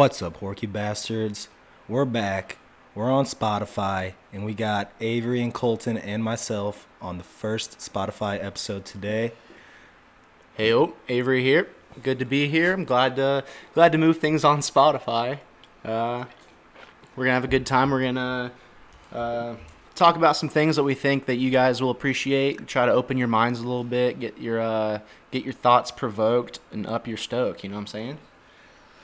What's up, Horky Bastards? We're back. We're on Spotify, and we got Avery and Colton and myself on the first Spotify episode today. Hey, oh, Avery here. Good to be here. I'm glad to glad to move things on Spotify. Uh, we're gonna have a good time. We're gonna uh, talk about some things that we think that you guys will appreciate. Try to open your minds a little bit. Get your uh, get your thoughts provoked and up your stoke. You know what I'm saying?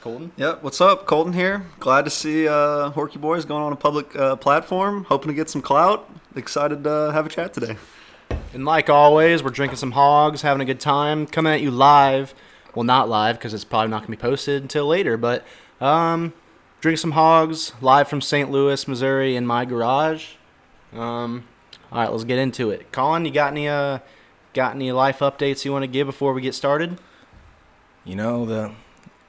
Colton. Yep. What's up, Colton here. Glad to see uh, Horky Boys going on a public uh, platform. Hoping to get some clout. Excited to have a chat today. And like always, we're drinking some hogs, having a good time, coming at you live. Well, not live because it's probably not going to be posted until later, but um, drinking some hogs live from St. Louis, Missouri, in my garage. Um, all right, let's get into it. Colin, you got any uh, got any life updates you want to give before we get started? You know, the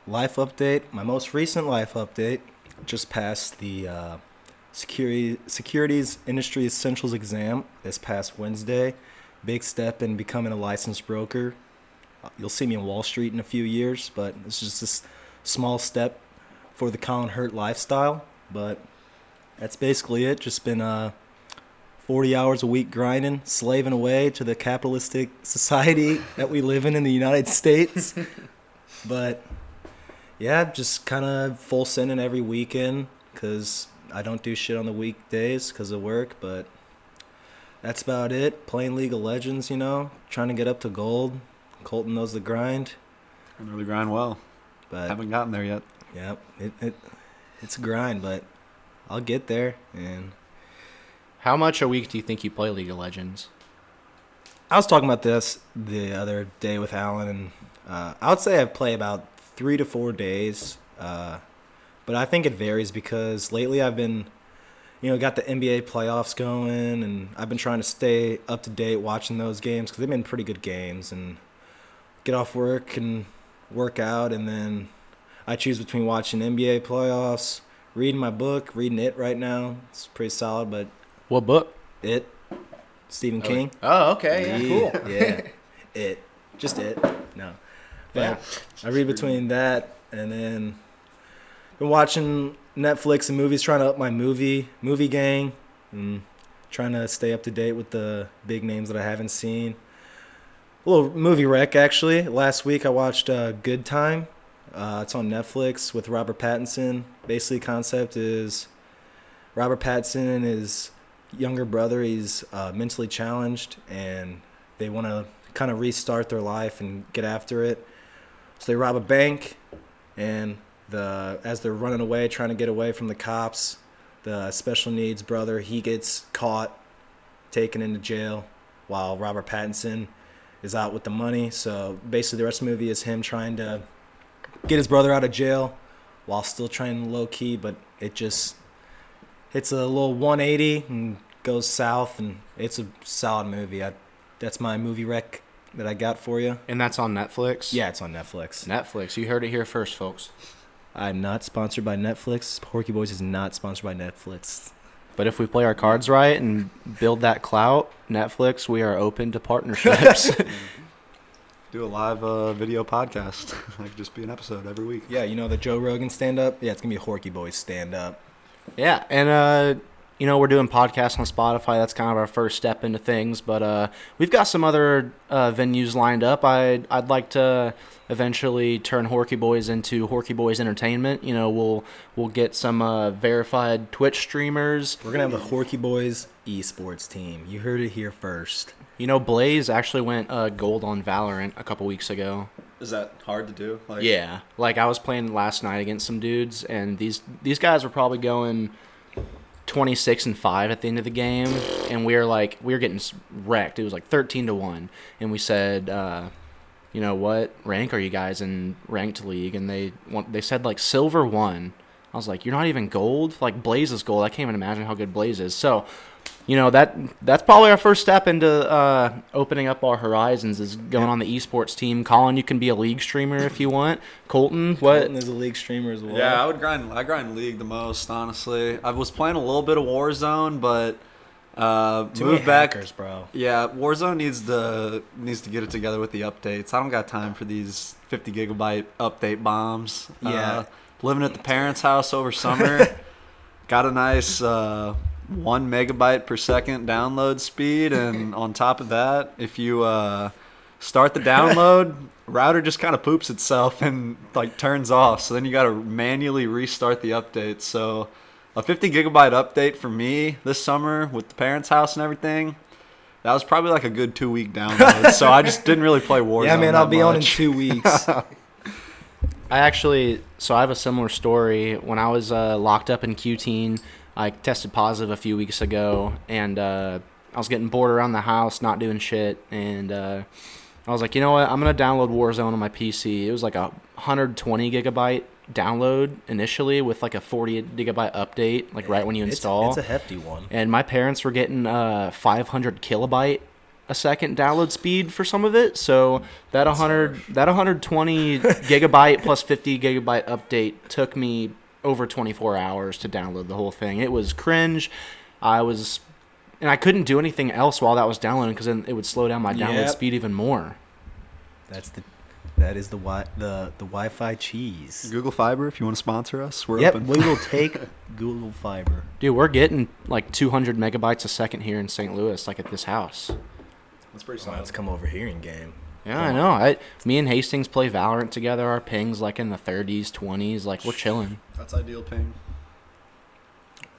life update, my most recent life update, just passed the uh, security, Securities Industry Essentials exam this past Wednesday. Big step in becoming a licensed broker. Uh, You'll see me in Wall Street in a few years, but it's just this small step for the Colin Hurt lifestyle. But that's basically it. Just been uh, 40 hours a week grinding, slaving away to the capitalistic society that we live in in the United States. but yeah, just kind of full sending every weekend because I don't do shit on the weekdays because of work. But that's about it. Playing League of Legends, you know, trying to get up to gold. Colton knows the grind, I know the grind well. but Haven't gotten there yet. yeah, it, it it's a grind, but I'll get there. And How much a week do you think you play League of Legends? I was talking about this the other day with Alan, and uh, I would say I play about three to four days. Uh, but I think it varies because lately I've been, you know, got the NBA playoffs going, and I've been trying to stay up to date watching those games because they've been pretty good games. And get off work and work out, and then I choose between watching NBA playoffs, reading my book, reading it right now. It's pretty solid, but What book? it, Stephen King. Oh, okay, Yeah, cool. yeah. It. Just it. No. But I read between that and then been watching Netflix and movies, trying to up my movie movie gang and trying to stay up to date with the big names that I haven't seen. A little movie rec actually. Last week I watched uh, Good Time. Uh, it's on Netflix with Robert Pattinson. Basically, concept is Robert Pattinson and his younger brother. He's uh, mentally challenged, and they want to kind of restart their life and get after it. So they rob a bank, and the as they're running away, trying to get away from the cops, the special needs brother he gets caught, taken into jail, while Robert Pattinson is out with the money. So basically, the rest of the movie is him trying to get his brother out of jail while still trying low key, but it just hits a little 180 and goes south, and it's a solid movie. I, that's my movie rec that I got for you. And that's on Netflix. Yeah, it's on Netflix. Netflix. You heard it here first, folks. I'm not sponsored by Netflix. Porky Boys is not sponsored by Netflix. But if we play our cards right and build that clout, Netflix, we are open to partnerships. Do a live uh, video podcast. that could just be an episode every week. Yeah, you know the Joe Rogan stand up? Yeah, it's gonna be a Horky Boys stand up. yeah, and uh, you know we're doing podcasts on Spotify. That's kind of our first step into things. But uh, we've got some other uh, venues lined up. I'd, I'd like to eventually turn Horky Boys into Horky Boys Entertainment. You know, we'll we'll get some uh, verified Twitch streamers. We're gonna have the Horky Boys esports team. You heard it here first. You know, Blaze actually went uh, gold on Valorant a couple weeks ago. Is that hard to do? Like, Yeah, like I was playing last night against some dudes, and these these guys were probably going twenty six and five at the end of the game, and we were like we were getting wrecked. It was like thirteen to one, and we said, uh, you know what rank are you guys in ranked league? And they want they said like silver one. I was like, you're not even gold. Like Blaze is gold. I can't even imagine how good Blaze is. So. You know that that's probably our first step into uh, opening up our horizons is going on the esports team. Colin, you can be a league streamer if you want. Colton, what? Colton is a league streamer as well. Yeah, I would grind. I grind League the most, honestly. I was playing a little bit of Warzone, but uh, Too move many back. hackers, bro. Yeah, Warzone needs to needs to get it together with the updates. I don't got time for these 50 gigabyte update bombs. Yeah. Uh, living at the parents' house over summer. Got a nice uh, one megabyte per second download speed, and on top of that, if you uh, start the download, router just kind of poops itself and like turns off. So then you got to manually restart the update. So a 50 gigabyte update for me this summer with the parents' house and everything. That was probably like a good two week download. so I just didn't really play Warzone. yeah, man, that I'll be on in two weeks. I actually, so I have a similar story. When I was uh, locked up in Q-teen, I tested positive a few weeks ago, and uh, I was getting bored around the house, not doing shit, and uh, I was like, you know what? I'm gonna download Warzone on my PC. It was like a 120 gigabyte download initially, with like a 40 gigabyte update, like right when you install. it's, a hefty one. and my parents were getting uh 500 kilobyte a second download speed for some of it so that 100 that 120 gigabyte plus 50 gigabyte update took me over 24 hours to download the whole thing it was cringe i was and i couldn't do anything else while that was downloading because then it would slow down my download Yep. speed even more That's the that is the wi- the the Wi-Fi cheese. Google Fiber, if you want to sponsor us, we're Yep, open. we will take Google Fiber. dude we're getting like 200 megabytes a second here in st louis like at this house That's pretty So let's come over here in game. Yeah, I know. I, me and Hastings play Valorant together. Our pings like in the 30s, 20s. Like we're chilling. That's ideal ping.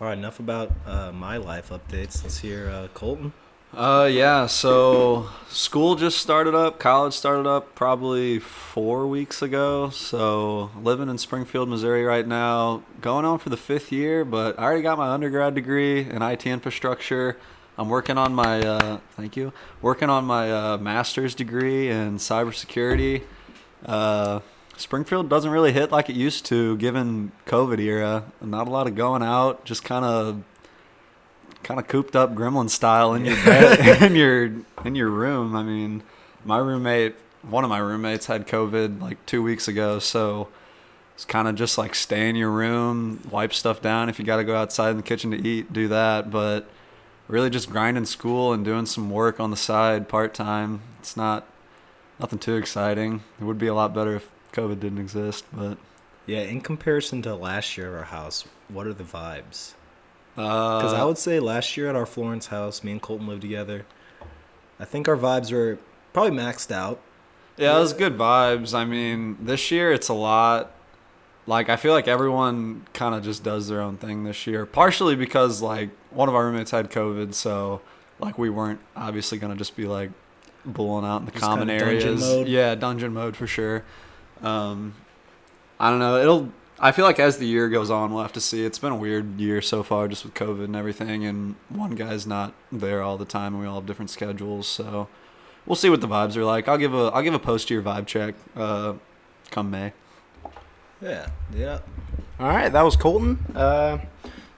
All right, enough about uh, my life updates. Let's hear uh, Colton. Uh, yeah. So school just started up. College started up probably four weeks ago. So living in Springfield, Missouri right now, going on for the fifth year. But I already got my undergrad degree in IT infrastructure. I'm working on my uh, thank you. Working on my uh, master's degree in cybersecurity. Uh, Springfield doesn't really hit like it used to, given COVID era. Not a lot of going out. Just kind of kind of cooped up gremlin style in your bed in your in your room. I mean, my roommate, one of my roommates had COVID like 2 weeks ago, so it's kind of just like stay in your room, wipe stuff down if you got to go outside in the kitchen to eat, do that, but really just grinding school and doing some work on the side part-time. It's not nothing too exciting. It would be a lot better if COVID didn't exist, but Yeah, in comparison to last year at our house, what are the vibes? uh Because I would say last year at our Florence house, me and Colton lived together. I think our vibes were probably maxed out. Yeah, it was good vibes. I mean, this year it's a lot. Like I feel like everyone kind of just does their own thing this year. Partially because like one of our roommates had COVID, so like we weren't obviously gonna just be like bulling out in the Just common kinda dungeon areas. mode? Yeah, dungeon mode for sure. Um, I don't know. It'll. I feel like as the year goes on, we'll have to see. It's been a weird year so far, just with COVID and everything, and one guy's not there all the time, and we all have different schedules. So we'll see what the vibes are like. I'll give a I'll give a post year vibe check. Uh, come May. Yeah, yeah. All right, that was Colton. Uh,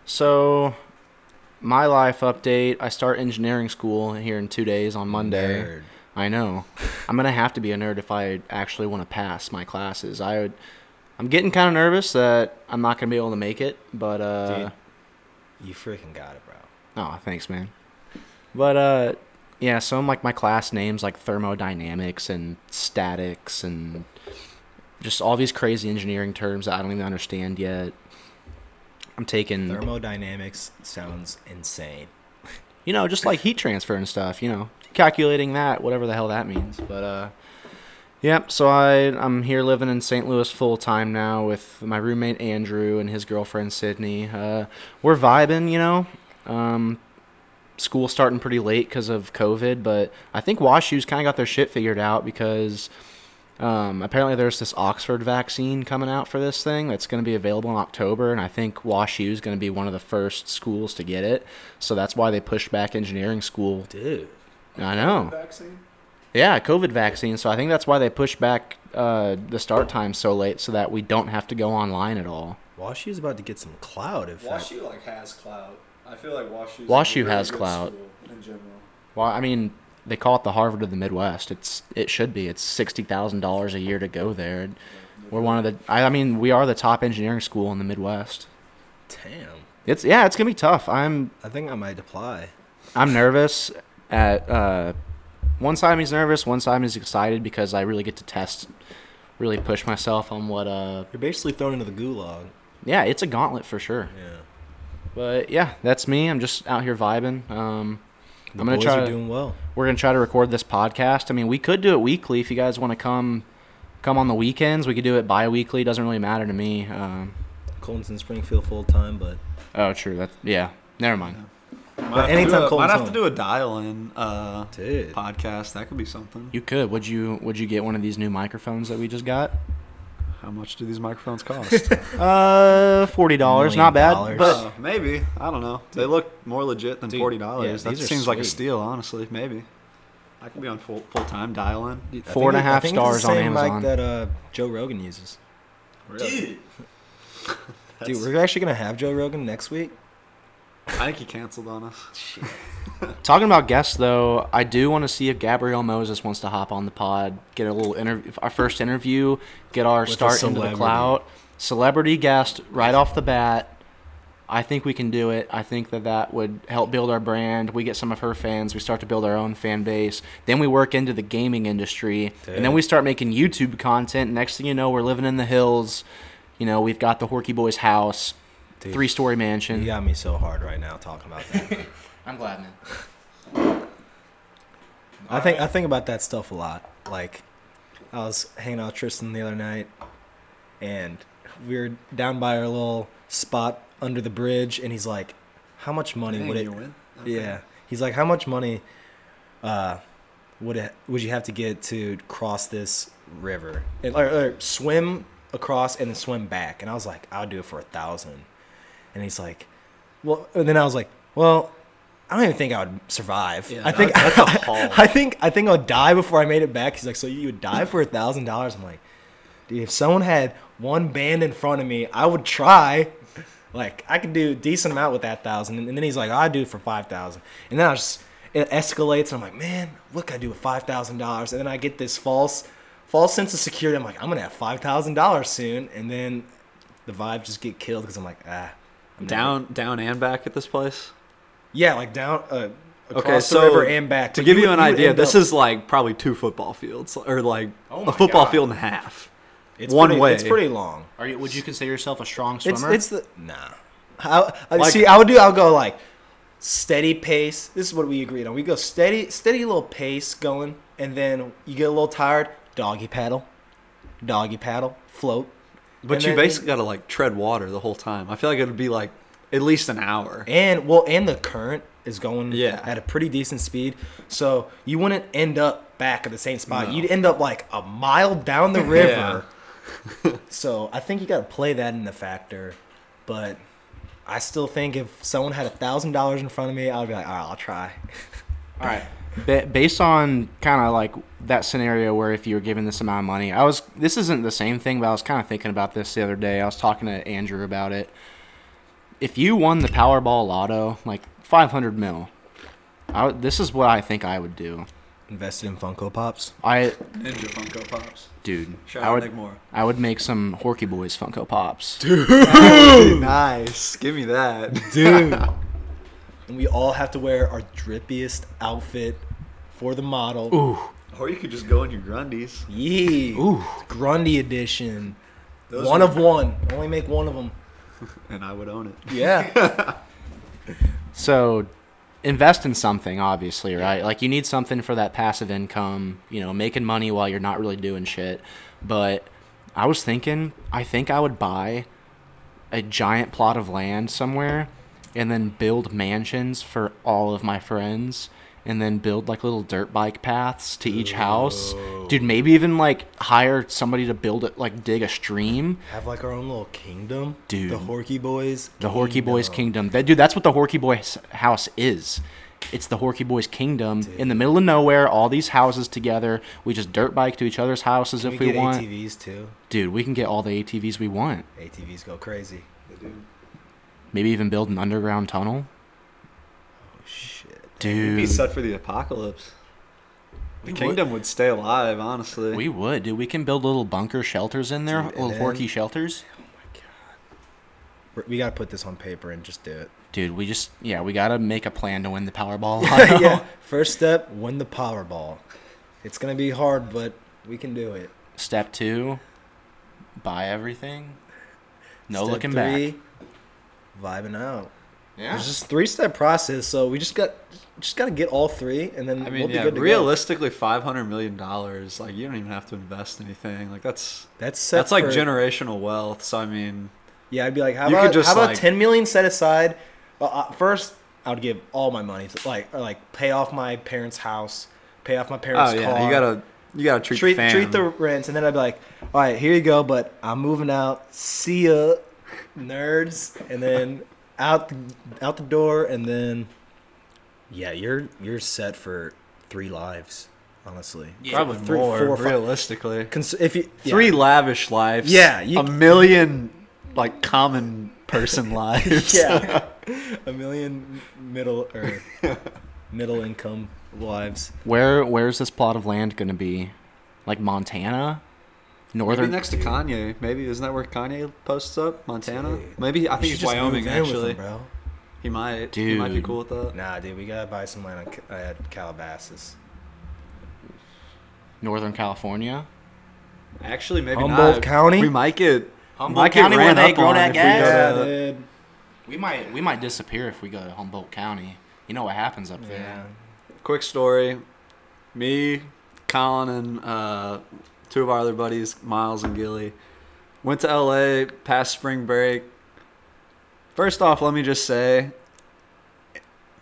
so my life update. I start engineering school here in two days on Monday. Nerd. I know. I'm gonna have to be a nerd if I actually want to pass my classes. I would. I'm getting kind of nervous that I'm not gonna be able to make it, but uh, Dude. You freaking got it, bro. Oh, thanks, man. But uh yeah. So I'm like my class names like thermodynamics and statics and just all these crazy engineering terms that I don't even understand yet. I'm taking Thermodynamics sounds insane. you know, just like heat transfer and stuff, you know, calculating that, whatever the hell that means. But uh Yep, so I I'm here living in St. Louis full time now with my roommate Andrew and his girlfriend Sydney. Uh we're vibing, you know. Um school starting pretty late because of COVID, but I think WashU's kind of got their shit figured out because um, apparently there's this Oxford vaccine coming out for this thing that's going to be available in October, and I think WashU is going to be one of the first schools to get it. So that's why they pushed back engineering school. Dude. I know. Vaccine. Yeah, COVID vaccine. So I think that's why they pushed back uh, the start time so late, so that we don't have to go online at all. WashU's about to get some clout if WashU like has clout. I feel like WashU. WashU has clout. in general. Well, I mean, they call it the Harvard of the Midwest. It's it should be. It's sixty thousand dollars a year to go there. We're one of the. I, I mean, we are the top engineering school in the Midwest. Damn. It's yeah, it's gonna be tough. I'm I think I might apply. I'm nervous. At uh, one side, he's nervous. One side, he's excited because I really get to test really push myself on what uh You're basically thrown into the gulag. yeah, it's a gauntlet for sure. Yeah. But yeah, that's me. I'm just out here vibing. Um, The I'm gonna boys try are to- doing well. we're gonna try to record this podcast. I mean, we could do it weekly if you guys want to come. Come on the weekends. We could do it bi-weekly. Doesn't really matter to me. Um, Colton's in Springfield full time, but oh, true. That yeah. Never mind. Might have, anytime to do a, Colton's might have to do a dial-in uh, dude, podcast. That could be something. You could. Would you? Would you get one of these new microphones that we just got? How much do these microphones cost? Uh, forty dollars. Not bad. dollars. But Uh, maybe. I don't know. They look more legit than Dude, forty yeah, dollars. that these are seems like a steal, honestly. Maybe. I can be on full full time dial-in. Dude, I Four and think a it- I half think it's the stars on same Amazon. mic that uh, Joe Rogan uses. Really? Dude, we're actually gonna have Joe Rogan next week. I think he canceled on us. Talking about guests, though, I do want to see if Gabrielle Moses wants to hop on the pod, get a little interview, our first interview, get our With start into the celebrity. clout. Celebrity guest right off the bat. I think we can do it. I think that that would help build our brand. We get some of her fans. We start to build our own fan base. Then we work into the gaming industry, and then we start making YouTube content. Next thing you know, we're living in the hills. You know, we've got the Horky Boys house, Dude, three-story mansion. You got me so hard right now talking about that. I'm glad, man. I think I think about that stuff a lot. Like, I was hanging out with Tristan the other night, and we were down by our little spot under the bridge, and he's like, "How much money would it?" win? Yeah, he's like, "How much money, uh, would it would you have to get to cross this river, and, or, or swim across and then swim back?" And I was like, "I'll do it for a thousand. And he's like, "Well," and then I was like, "Well." I don't even think I would survive. Yeah, I think that- that's a haul. I think I think I would die before I made it back. He's like, so you would die for a thousand dollars? I'm like, dude, if someone had one band in front of me, I would try. Like I could do a decent amount with that thousand. And then he's like, I'd do it for five thousand. And then I just it escalates. And I'm like, man, what can I do with five thousand dollars? And then I get this false false sense of security. I'm like, I'm gonna have five thousand dollars soon. And then the vibe just get killed because I'm like, ah. I'm never- Down, down and back at this place. Yeah, like down uh, across Okay, the river and back. To But give you, would- an would idea, end this up- is like probably two football fields, or like Oh a my football God. field and a half. it's one pretty- way. It's pretty long. Are you? Would you consider yourself a strong It's swimmer? it's the nah. I, I, Like- see, I would do. I'll go like steady pace. This is what we agreed on. We go steady, steady little pace going, and then you get a little tired. Doggy paddle, doggy paddle, float. But And you then- basically got to like tread water the whole time. I feel like it would be like at least an hour. And well, and the current is going Yeah. at a pretty decent speed, so you wouldn't end up back at the same spot. No. You'd end up like a mile down the river. so I think you got to play that in the factor, but I still think if someone had a thousand dollars in front of me, I'd be like, all right, I'll try. All right. Ba- based on kind of like that scenario where if you were given this amount of money, I was. This isn't the same thing, but I was kind of thinking about this the other day. I was talking to Andrew about it. If you won the Powerball Lotto, like 500 mil, I this is what I think I would do. Invested in Funko Pops. I, Ninja Funko Pops. dude, Shout I out would, Nick Moore. I would make some Horky Boys Funko Pops. Dude, nice. Give me that. Dude. And we all have to wear our drippiest outfit for the model. Ooh, or you could just go in your Grundies. Yeah. Ooh. Grundy edition. Those one of one. Only make one of them. And I would own it. Yeah. So invest in something, obviously, right? Like you need something for that passive income, you know, making money while you're not really doing shit. But I was thinking, I think I would buy a giant plot of land somewhere and then build mansions for all of my friends and then build like little dirt bike paths to each house. Dude, maybe even like hire somebody to build it, like dig a stream. Have like our own little kingdom. Dude. The Horky Boys. The Horky Boys Kingdom. That dude, that's what the Horky Boys house is. It's the Horky Boys Kingdom in the middle of nowhere. All these houses together. We just dirt bike to each other's houses Can if we, we, want. ATVs too? Dude, we can get all the ATVs we want. ATVs go crazy. Maybe even build an underground tunnel. Oh shit. You'd be set for the apocalypse. The We kingdom would stay alive, honestly. we would, dude. We can build little bunker shelters in there, Dude, and little Horky then- shelters. We're- We gotta put this on paper and just do it. Dude, we just yeah, we gotta make a plan to win the Powerball. yeah. First step, win the Powerball. It's gonna be hard, but we can do it. Step two, buy everything. No Step looking three, back. Vibing out. Yeah. It's just three step process, so we just got just got to get all three, and then I mean, we'll be yeah, good to go. realistically, five hundred million dollars. Like you don't even have to invest anything. Like that's That's set that's like for- generational wealth. So I mean, Yeah, I'd be like, how about just, how about like- ten million set aside? Well, uh, first, I would give all my money to like or like pay off my parents' house, pay off my parents' oh yeah, car. you gotta you gotta treat treat treat the rents, and then I'd be like, all right, here you go, but I'm moving out. See ya, nerds, and then out the, out the door, and then yeah, you're you're set for three lives, honestly. probably Three, more four, realistically. Cons- if you yeah. Three lavish lives. Yeah, you- a million like common person lives. yeah, a million middle or middle income lives. Where where's this plot of land gonna be? Like Montana? Maybe Northern next to Kanye. Maybe isn't that where Kanye posts up? Montana. Dude. Maybe I think should it's Wyoming move in with actually. him, bro. He might. Dude. He might be cool with that. Nah, dude, we gotta buy some land on Ca- at Calabasas. Northern California? Actually, maybe Humboldt not. County? We might get Humboldt might get County where they grow that if we go gas? dude. We might we might disappear if we go to Humboldt County. You know what happens up Yeah. there. quick story. Me, Colin, and uh, two of our other buddies, Miles and Gilly, went to LA past spring break. First off, let me just say,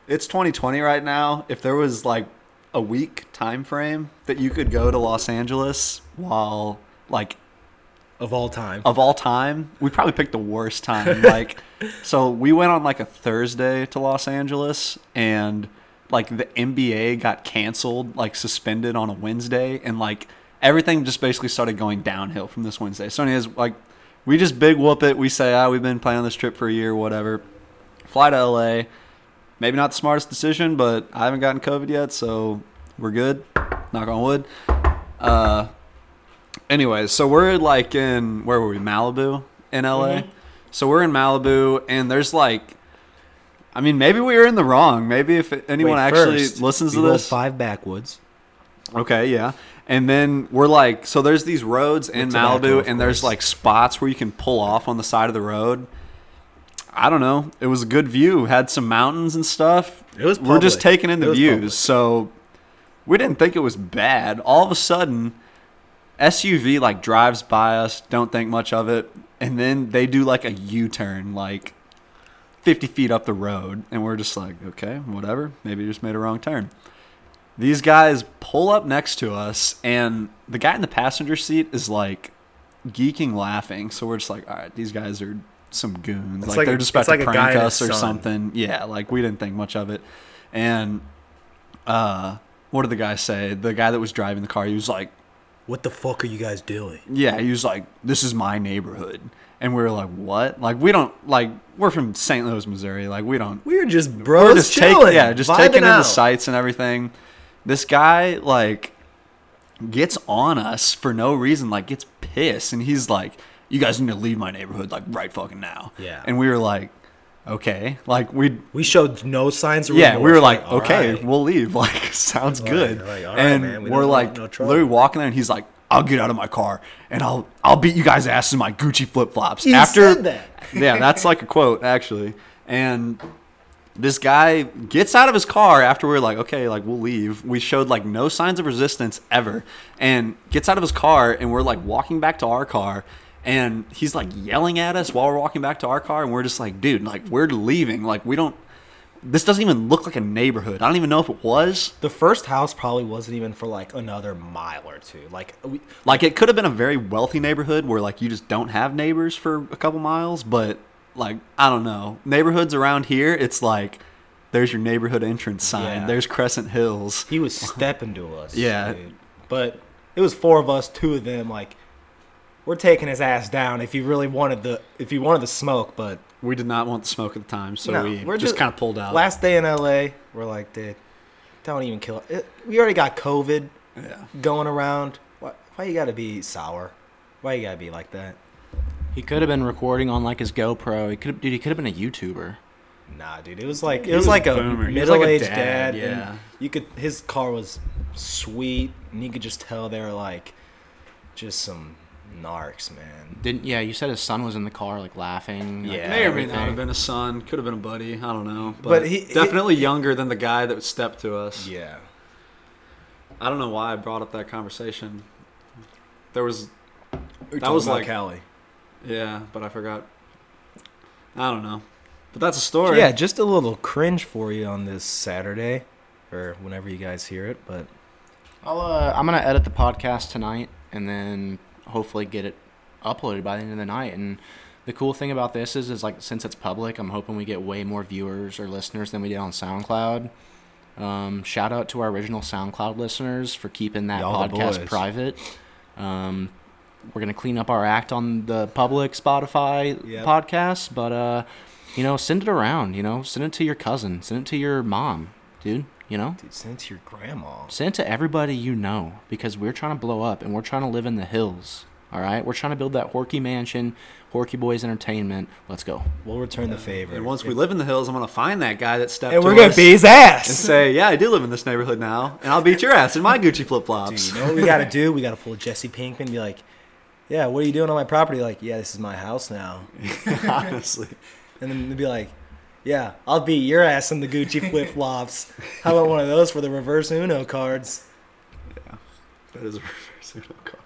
it's 2020 right now. If there was like a week time frame that you could go to Los Angeles while like Of all time. of all time, we probably picked the worst time. Like, so we went on like a Thursday to Los Angeles, and like the NBA got canceled, like suspended on a Wednesday, and like everything just basically started going downhill from this Wednesday. So, anyways, like we just big whoop it. We say, ah, we've been planning this trip for a year, whatever. Fly to LA. Maybe not the smartest decision, but I haven't gotten COVID yet, so we're good. Knock on wood. Uh, anyways, so we're like in where were we? Malibu in LA. So we're in Malibu, and there's like, I mean, maybe we were in the wrong. Maybe if anyone Wait, actually first, listens to this, five backwoods. Okay, yeah. And then we're like, so there's these roads in tobacco, Malibu, of and there's course. like spots where you can pull off on the side of the road. I don't know. It was a good view. Had some mountains and stuff. It was We're just public. taking in It the was views. public. So we didn't think it was bad. All of a sudden, SUV like drives by us. Don't think much of it, and then they do like a U-turn, like 50 feet up the road, and we're just like, okay, whatever. Maybe you just made a wrong turn. These guys pull up next to us, and the guy in the passenger seat is like geeking laughing. So we're just like, all right, these guys are some goons. Like, like they're just about to like prank us or son. something. Yeah, like we didn't think much of it. And uh, what did the guy say? The guy that was driving the car, he was like, What the fuck are you guys doing? yeah, he was like, "This is my neighborhood," and we were like, "What?" Like we don't like we're from St. Louis, Missouri. Like we don't. We are just bros we're just chilling, taking yeah, just taking in the sights and everything. This guy like gets on us for no reason, like gets pissed, and he's like, "You guys need to leave my neighborhood like right fucking now." Yeah. and we were like, "Okay," like we We showed no signs of yeah, remorse. we were like, all okay, right. we'll leave. Like, sounds Like- good. like, right, and man, we we're like, no literally walking there, and he's like, "I'll get out of my car and I'll I'll beat you guys' asses in my Gucci flip flops." He After said that. yeah, that's like a quote actually. And this guy gets out of his car after we are like, okay, like we'll leave. We showed like no signs of resistance ever, and gets out of his car, and we're like walking back to our car. And he's like yelling at us while we're walking back to our car, and we're just like, dude, like we're leaving. Like we don't. This doesn't even look like a neighborhood. I don't even know if it was. The first house probably wasn't even for like another mile or two. Like we, Like it could have been a very wealthy neighborhood where like you just don't have neighbors for a couple miles, but like I don't know. Neighborhoods around here, it's like there's your neighborhood entrance sign. Yeah. There's Crescent Hills. he was stepping to us. Yeah. dude. But it was four of us, two of them. Like we're taking his ass down if he really wanted the if he wanted the smoke. But We did not want the smoke at the time, so no, we we're just, kind of pulled out. Last day in L.A., we're like, dude, don't even kill it. We already got COVID yeah. going around. Why, why you gotta be sour? Why you gotta be like that? He could have been recording on like his GoPro. He could, dude. He could have been a YouTuber. Nah, dude. It was like it was, was a like a boomer. He was like a middle-aged dad, dad. yeah. And you could his car was sweet, and you could just tell they were like just some narcs, man. Didn't yeah? You said his son was in the car, like laughing. like, Yeah, May or may everything. not have been a son. Could have been a buddy. I don't know. But, But he- he- definitely younger than the guy that stepped to us. Yeah. I don't know why I brought up that conversation. There was, We're That was like- Cali. Yeah, but I forgot. I don't know. But that's a story. Yeah, just a little cringe for you on this Saturday, or whenever you guys hear it. But I'll uh, I'm gonna edit the podcast tonight and then hopefully get it uploaded by the end of the night. And the cool thing about this is, is like since it's public, I'm hoping we get way more viewers or listeners than we did on SoundCloud. Um, shout out to our original SoundCloud listeners for keeping that Y'all podcast private. Um, we're gonna clean up our act on the public Spotify Yep. podcast, but uh, you know, send it around. You know, send it to your cousin, send it to your mom, dude. You know, dude, send it to your grandma. Send it to everybody you know because we're trying to blow up and we're trying to live in the hills. All right, we're trying to build that Horky Mansion, Horky Boys Entertainment. Let's go. We'll return the favor. And once we live in the hills, I'm gonna find that guy that stepped. and we're gonna beat his ass and say, "Yeah, I do live in this neighborhood now, and I'll beat your ass in my Gucci flip flops." you know what we gotta do? We gotta pull Jesse Pinkman and be like, "Yeah, what are you doing on my property?" Like, "Yeah, this is my house now." Honestly, And then they'd be like, "Yeah, I'll beat your ass in the Gucci flip flops." How about one of those for the reverse Uno cards? Yeah, that is a reverse Uno card.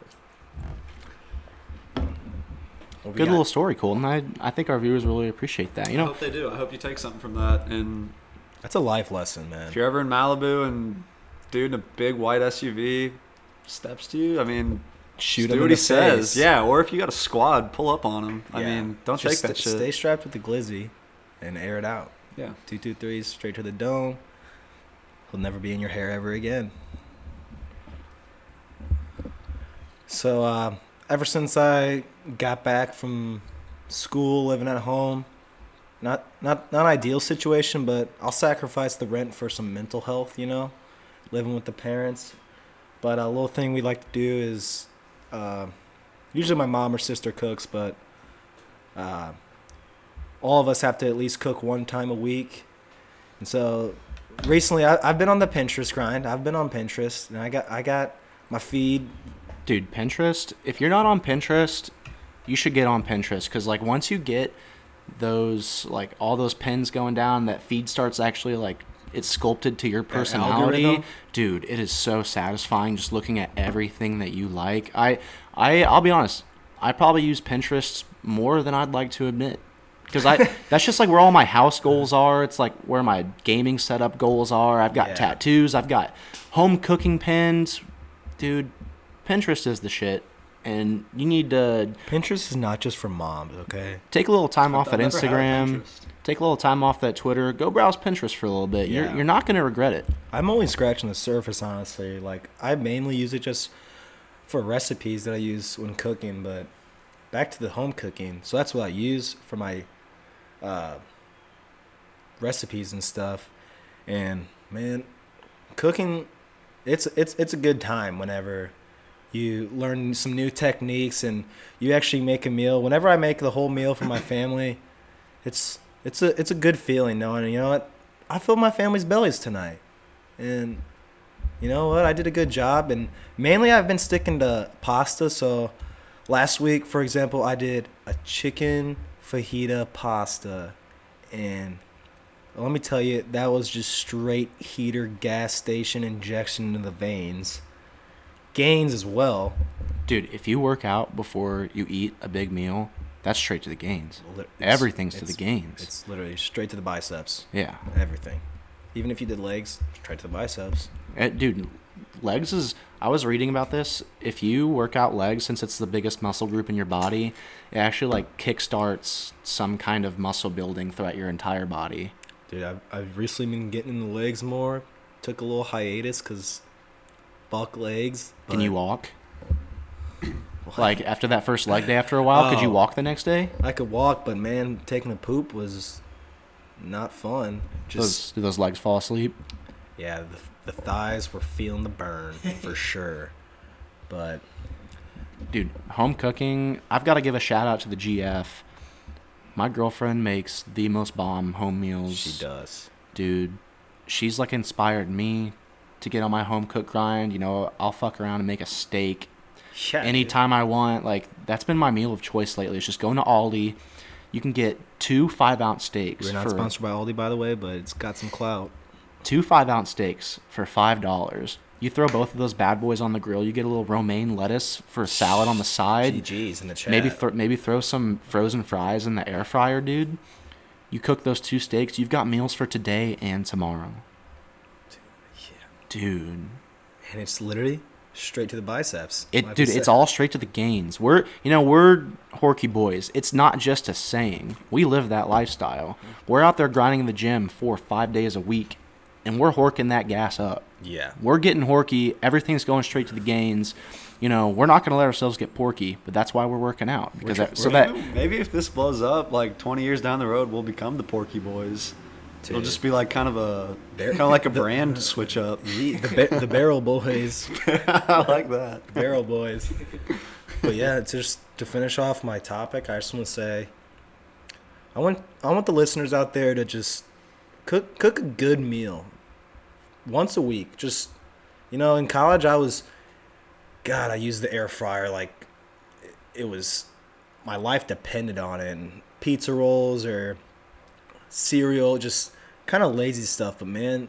Good got? little story, Colton. I I think our viewers really appreciate that. You I know, hope they do. I hope you take something from that. And That's a life lesson, man. if you're ever in Malibu and dude in a big white SUV steps to you, I mean, Shoot do him what in he the says. face. Yeah, or if you got a squad, pull up on him. I mean, don't Just take that st- shit. Stay strapped with the glizzy and air it out. yeah. Two two threes straight to the dome. He'll never be in your hair ever again. So uh, ever since I got back from school, living at home, not not not ideal situation, but I'll sacrifice the rent for some mental health. You know, living with the parents. But a little thing we like to do is, uh, usually my mom or sister cooks, but uh, all of us have to at least cook one time a week. And so recently I, I've been on the Pinterest grind. I've been on Pinterest and I got I got my feed. dude, Pinterest. If you're not on Pinterest, you should get on Pinterest because like once you get those like all those pins going down, that feed starts actually like it's sculpted to your personality. Dude, it is so satisfying just looking at everything that you like. I I I'll be honest, I probably use Pinterest more than I'd like to admit. Because I that's just like where all my house goals are. It's like where my gaming setup goals are. I've got Yeah. tattoos. I've got home cooking pins. Dude, Pinterest is the shit. And you need to Pinterest is not just for moms, okay? take a little time off I've that never had a Instagram. Take a little time off that Twitter. Go browse Pinterest for a little bit. You're, you're not going to regret it. I'm only scratching the surface, honestly. Like I mainly use it just for recipes that I use when cooking, but back to the home cooking. So that's what I use for my uh, recipes and stuff. And man, cooking, it's it's it's a good time whenever you learn some new techniques and you actually make a meal. Whenever I make the whole meal for my family, it's it's a it's a good feeling knowing you know what I filled my family's bellies tonight, and you know what I did a good job. And mainly I've been sticking to pasta. So last week, for example, I did a chicken fajita pasta, and let me tell you, that was just straight heater gas station injection into the veins. Gains as well. Dude, if you work out before you eat a big meal, that's straight to the gains. It's- Everything's to the gains. It's literally straight to the biceps. yeah. Everything. Even if you did legs, straight to the biceps. Uh, dude, legs is. I was reading about this. If you work out legs, since it's the biggest muscle group in your body, it actually like kickstarts some kind of muscle building throughout your entire body. Dude, I've, I've recently been getting in the legs more. Took a little hiatus because fuck legs. Can you walk? Like after that first leg day, after a while, could you Oh. walk the next day? I could walk, but man, taking a poop was not fun. Just Those, do those legs fall asleep? yeah, the, the thighs were feeling the burn for sure. But Dude, home cooking. I've got to give a shout out to the GF. My girlfriend makes the most bomb home meals. she does. dude, she's like inspired me to get on my home cook grind. You know, I'll fuck around and make a steak Yeah, dude. anytime I want. Like that's been my meal of choice lately. It's just going to Aldi. You can get two five ounce steaks We're not sponsored by Aldi, by the way, but it's got some clout. two five ounce steaks for five dollars. You throw both of those bad boys on the grill. You get a little romaine lettuce for a salad on the side. GG's in the chat. Maybe th- maybe throw some frozen fries in the air fryer, dude. You cook those two steaks. You've got meals for today and tomorrow, yeah. dude. And it's literally straight to the biceps. It, dude, it's all straight to the gains. We're, you know, we're Horky boys. It's not just a saying. We live that lifestyle. We're out there grinding in the gym four or five days a week, and we're horking that gas up. Yeah. We're getting horky. Everything's going straight to the gains. You know, we're not going to let ourselves get porky, but that's why we're working out because try- that, so we're- that Maybe if this blows up, like 20 years down the road, we'll become the Porky Boys. It'll just be like kind of a There- kind of like a brand switch up. The, the, ba- the barrel boys. I like that. barrel boys. But yeah, to just to finish off my topic, I just want to say, I want I want the listeners out there to just cook cook a good meal once a week. Just you know, in college, I was, God, I used the air fryer like it- it was my life depended on it. And pizza rolls or cereal, just kind of lazy stuff. But man,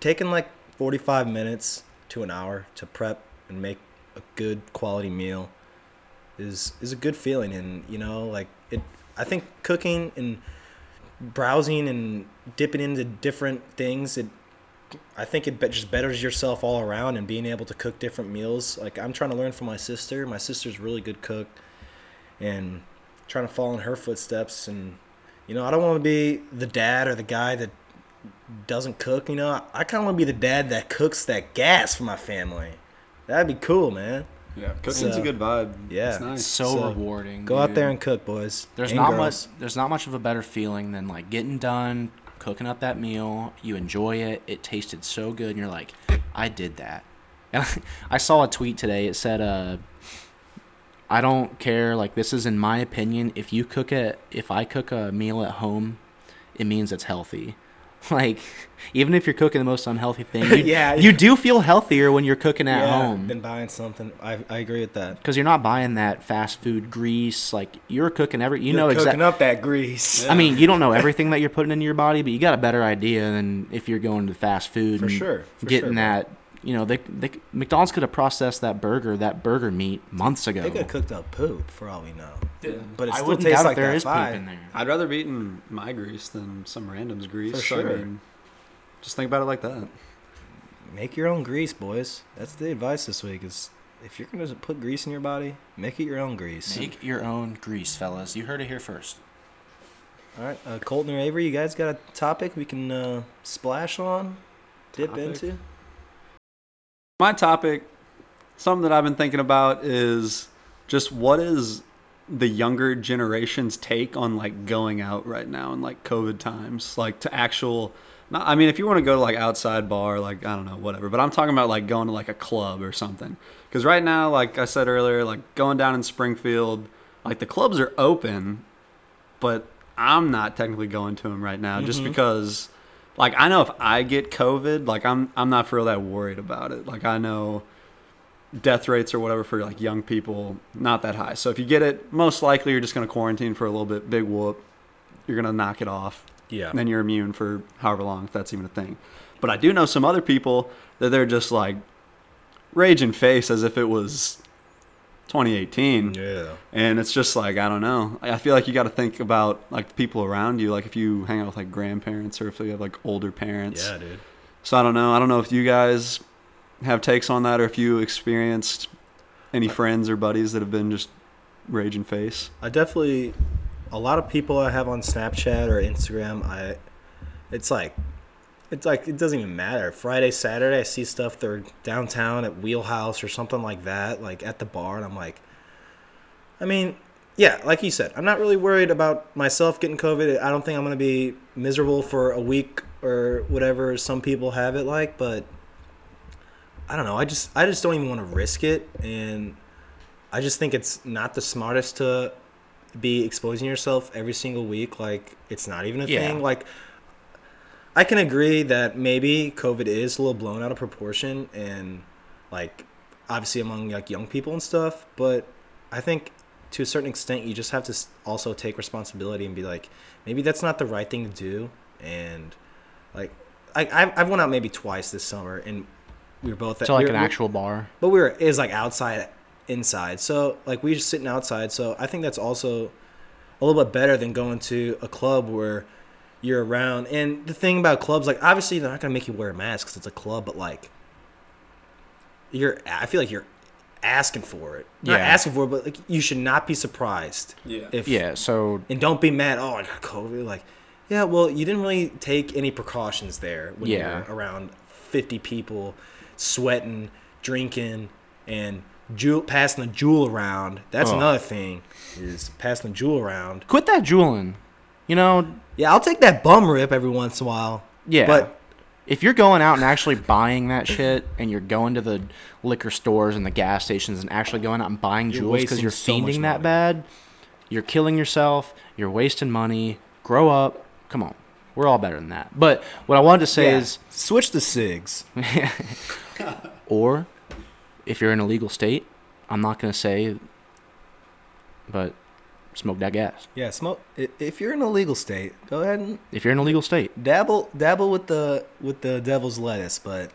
taking like 45 minutes to an hour to prep and make a good quality meal is is a good feeling and you know like it i think cooking and browsing and dipping into different things it i think it just betters yourself all around and being able to cook different meals like i'm trying to learn from my sister my sister's really good cook and trying to follow in her footsteps and you know i don't want to be the dad or the guy that doesn't cook, you know, I kind of want to be the dad that cooks that gas for my family. That'd be cool, man. Yeah, cooking's So, a good vibe. yeah. it's nice. so, So, rewarding. Go out there and cook, boys. There's And not girls. much. There's not much of a better feeling than like getting done, cooking up that meal. You enjoy it. It tasted so good, and you're like, I did that. And I saw a tweet today. It said, uh, I don't care. Like this is in my opinion. If you cook it, if I cook a meal at home, it means it's healthy. Like even if you're cooking the most unhealthy thing, you, Yeah. you do feel healthier when you're cooking at yeah, home Been buying something. I, I agree with that. because you're not buying that fast food grease. Like you're cooking every. You You're know cooking exactly. up that grease. I mean, you don't know everything that you're putting into your body, but you got a better idea than if you're going to fast food For and sure, for getting sure, that. You know, they, they McDonald's could have processed that burger, that burger meat months ago. They could have cooked up poop for all we know. But it I still wouldn't tastes doubt like if there that is poop in there. I'd rather be eating my grease than some random's grease. For so, I sure. mean, just think about it like that. Make your own grease, boys. That's the advice this week. Is if you're gonna put grease in your body, make it your own grease. Make your own grease, fellas. You heard it here first. All right, uh, Colton or Avery, you guys got a topic we can uh, splash on, dip Topic? into? My topic, something that I've been thinking about is just what is the younger generation's take on like going out right now in like COVID times, like to actual. Not, I mean, if you want to go to like outside bar, like I don't know, whatever. But I'm talking about like going to like a club or something. Because right now, like I said earlier, like going down in Springfield, like the clubs are open, but I'm not technically going to them right now just Mhm. because like I know if I get COVID, like I'm I'm not for real that worried about it. Like I know death rates or whatever for like young people not that high. So if you get it, most likely you're just gonna quarantine for a little bit, big whoop. You're gonna knock it off. Yeah. And then you're immune for however long, if that's even a thing. But I do know some other people that they're just like raging face as if it was 2018. Yeah. And it's just like I don't know. I feel like you got to think about like the people around you. Like if you hang out with like grandparents or if you have like older parents. Yeah, dude. So I don't know. I don't know if you guys have takes on that or if you experienced any friends or buddies that have been just raging face. I definitely, a lot of people I have on Snapchat or Instagram, I, it's like, it's like it doesn't even matter. Friday, Saturday, I see stuff they're downtown at Wheelhouse or something like that, like at the bar, and I'm like, I mean, yeah, like you said, I'm not really worried about myself getting COVID. I don't think I'm gonna be miserable for a week or whatever some people have it like, but I don't know. I just I just don't even want to risk it, and I just think it's not the smartest to be exposing yourself every single week. Like it's not even a Yeah. thing. Like I can agree that maybe COVID is a little blown out of proportion, and like obviously among like young people and stuff. But I think to a certain extent, you just have to also take responsibility and be like, maybe that's not the right thing to do. And like, I I've, I've went out maybe twice this summer, and we were both at To like we an were- actual bar. but we were is like outside, inside. So like we just sitting outside. So I think that's also a little bit better than going to a club where you're around. And the thing about clubs, like obviously they're not gonna make you wear a mask because it's a club, but like you're, I feel like you're asking for it. Not Yeah. asking for it, but like you should not be surprised. Yeah. If Yeah. So and don't be mad. Oh, I got COVID. Like, yeah, well, you didn't really take any precautions there when Yeah. you're around 50 people, sweating, drinking, and Juul, passing the Juul around. That's Oh. another thing is passing the Juul around. quit that Juuling. You know, Yeah, I'll take that bum rip every once in a while. Yeah. but if you're going out and actually buying that shit and you're going to the liquor stores and the gas stations and actually going out and buying You're Juuls because you're so fiending that bad, you're killing yourself, you're wasting money. Grow up. Come on. We're all better than that. But what I wanted to say yeah, is switch the cigs. or if you're in a legal state, I'm not going to say but smoke that gas. Yeah, smoke. If you're in a legal state, go ahead and If you're in a legal state, dabble dabble with the with the devil's lettuce. But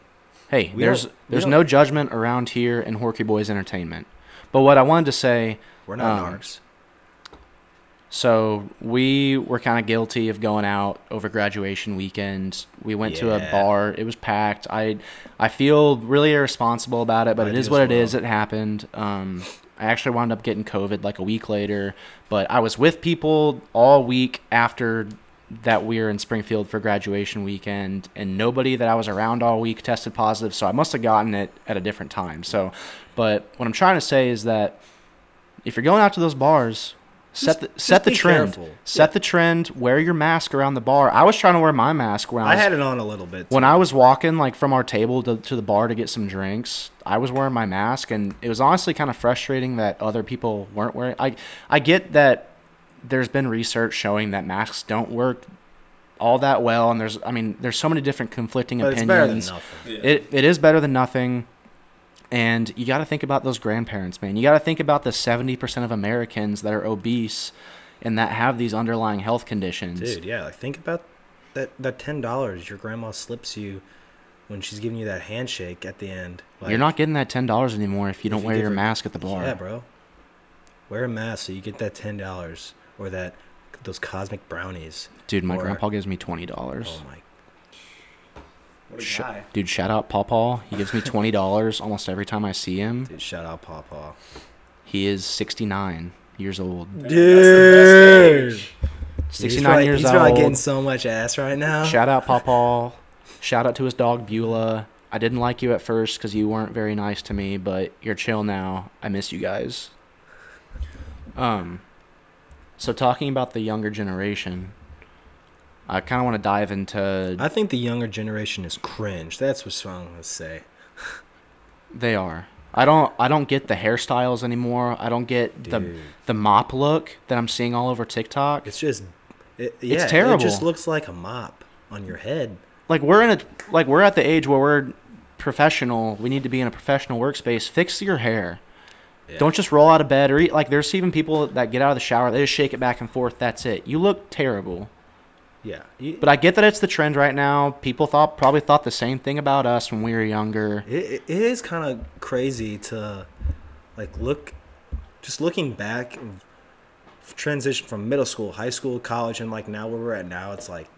Hey, there's there's no judgment around here in Horky Bois Entertainment. But what I wanted to say, we're not Um, narcs. so we were kind of guilty of going out over graduation weekend. We went to a bar. It was packed. I I feel really irresponsible about it, but I it is what it is. It happened. Um, I actually wound up getting COVID like a week later, but I was with people all week after that we were in Springfield for graduation weekend, and nobody that I was around all week tested positive. So I must have gotten it at a different time. So, but what I'm trying to say is that if you're going out to those bars, set the Just- set the trend. careful. Set the trend. Wear your mask around the bar. I was trying to wear my mask when I I was had it on a little bit. when. I was walking like from our table to, to the bar to get some drinks, I was wearing my mask, and it was honestly kind of frustrating that other people weren't wearing. I I get that there's been research showing that masks don't work all that well, and there's I mean there's so many different conflicting but it's opinions. better than nothing. Yeah. It it is better than nothing. And you got to think about those grandparents, man. You got to think about the 70% of Americans that are obese and that have these underlying health conditions. Dude, yeah, like think about that that ten dollars your grandma slips you when she's giving you that handshake at the end. Like, You're not getting that $10 anymore if you if don't you wear your her- mask at the bar. Yeah, bro. Wear a mask so you get that ten dollars or that those cosmic brownies. Dude, my Or- grandpa gives me twenty dollars. Oh my Sh- guy. Dude, shout out Pawpaw. He gives me twenty dollars almost every time I see him. dude, shout out Pawpaw. He is sixty nine years old. Man, that's the best age. Sixty he's nine probably, years he's probably getting so much ass right now. Shout out Pawpaw. Shout out to his dog Beulah. I didn't like you at first because you weren't very nice to me, but you're chill now. I miss you guys. Um, so talking about the younger generation, I kind of want to dive into. I think the younger generation is cringe. That's what I'm gonna say. They are. I don't. I don't get the hairstyles anymore. I don't get the Dude. the mop look that I'm seeing all over TikTok. It's just, it, yeah, It terrible. It just looks like a mop on your head. like we're in a like we're at the age where we're professional. We need to be in a professional workspace. Fix your hair. Yeah. Don't just roll out of bed or eat. Like there's even people that get out of the shower. They just shake it back and forth. That's it. You look terrible. Yeah, But I get that it's the trend right now. People thought probably thought the same thing about us when we were younger. It, it it is kind of crazy to like look just looking back transition from middle school high school college and like now where we're at now it's like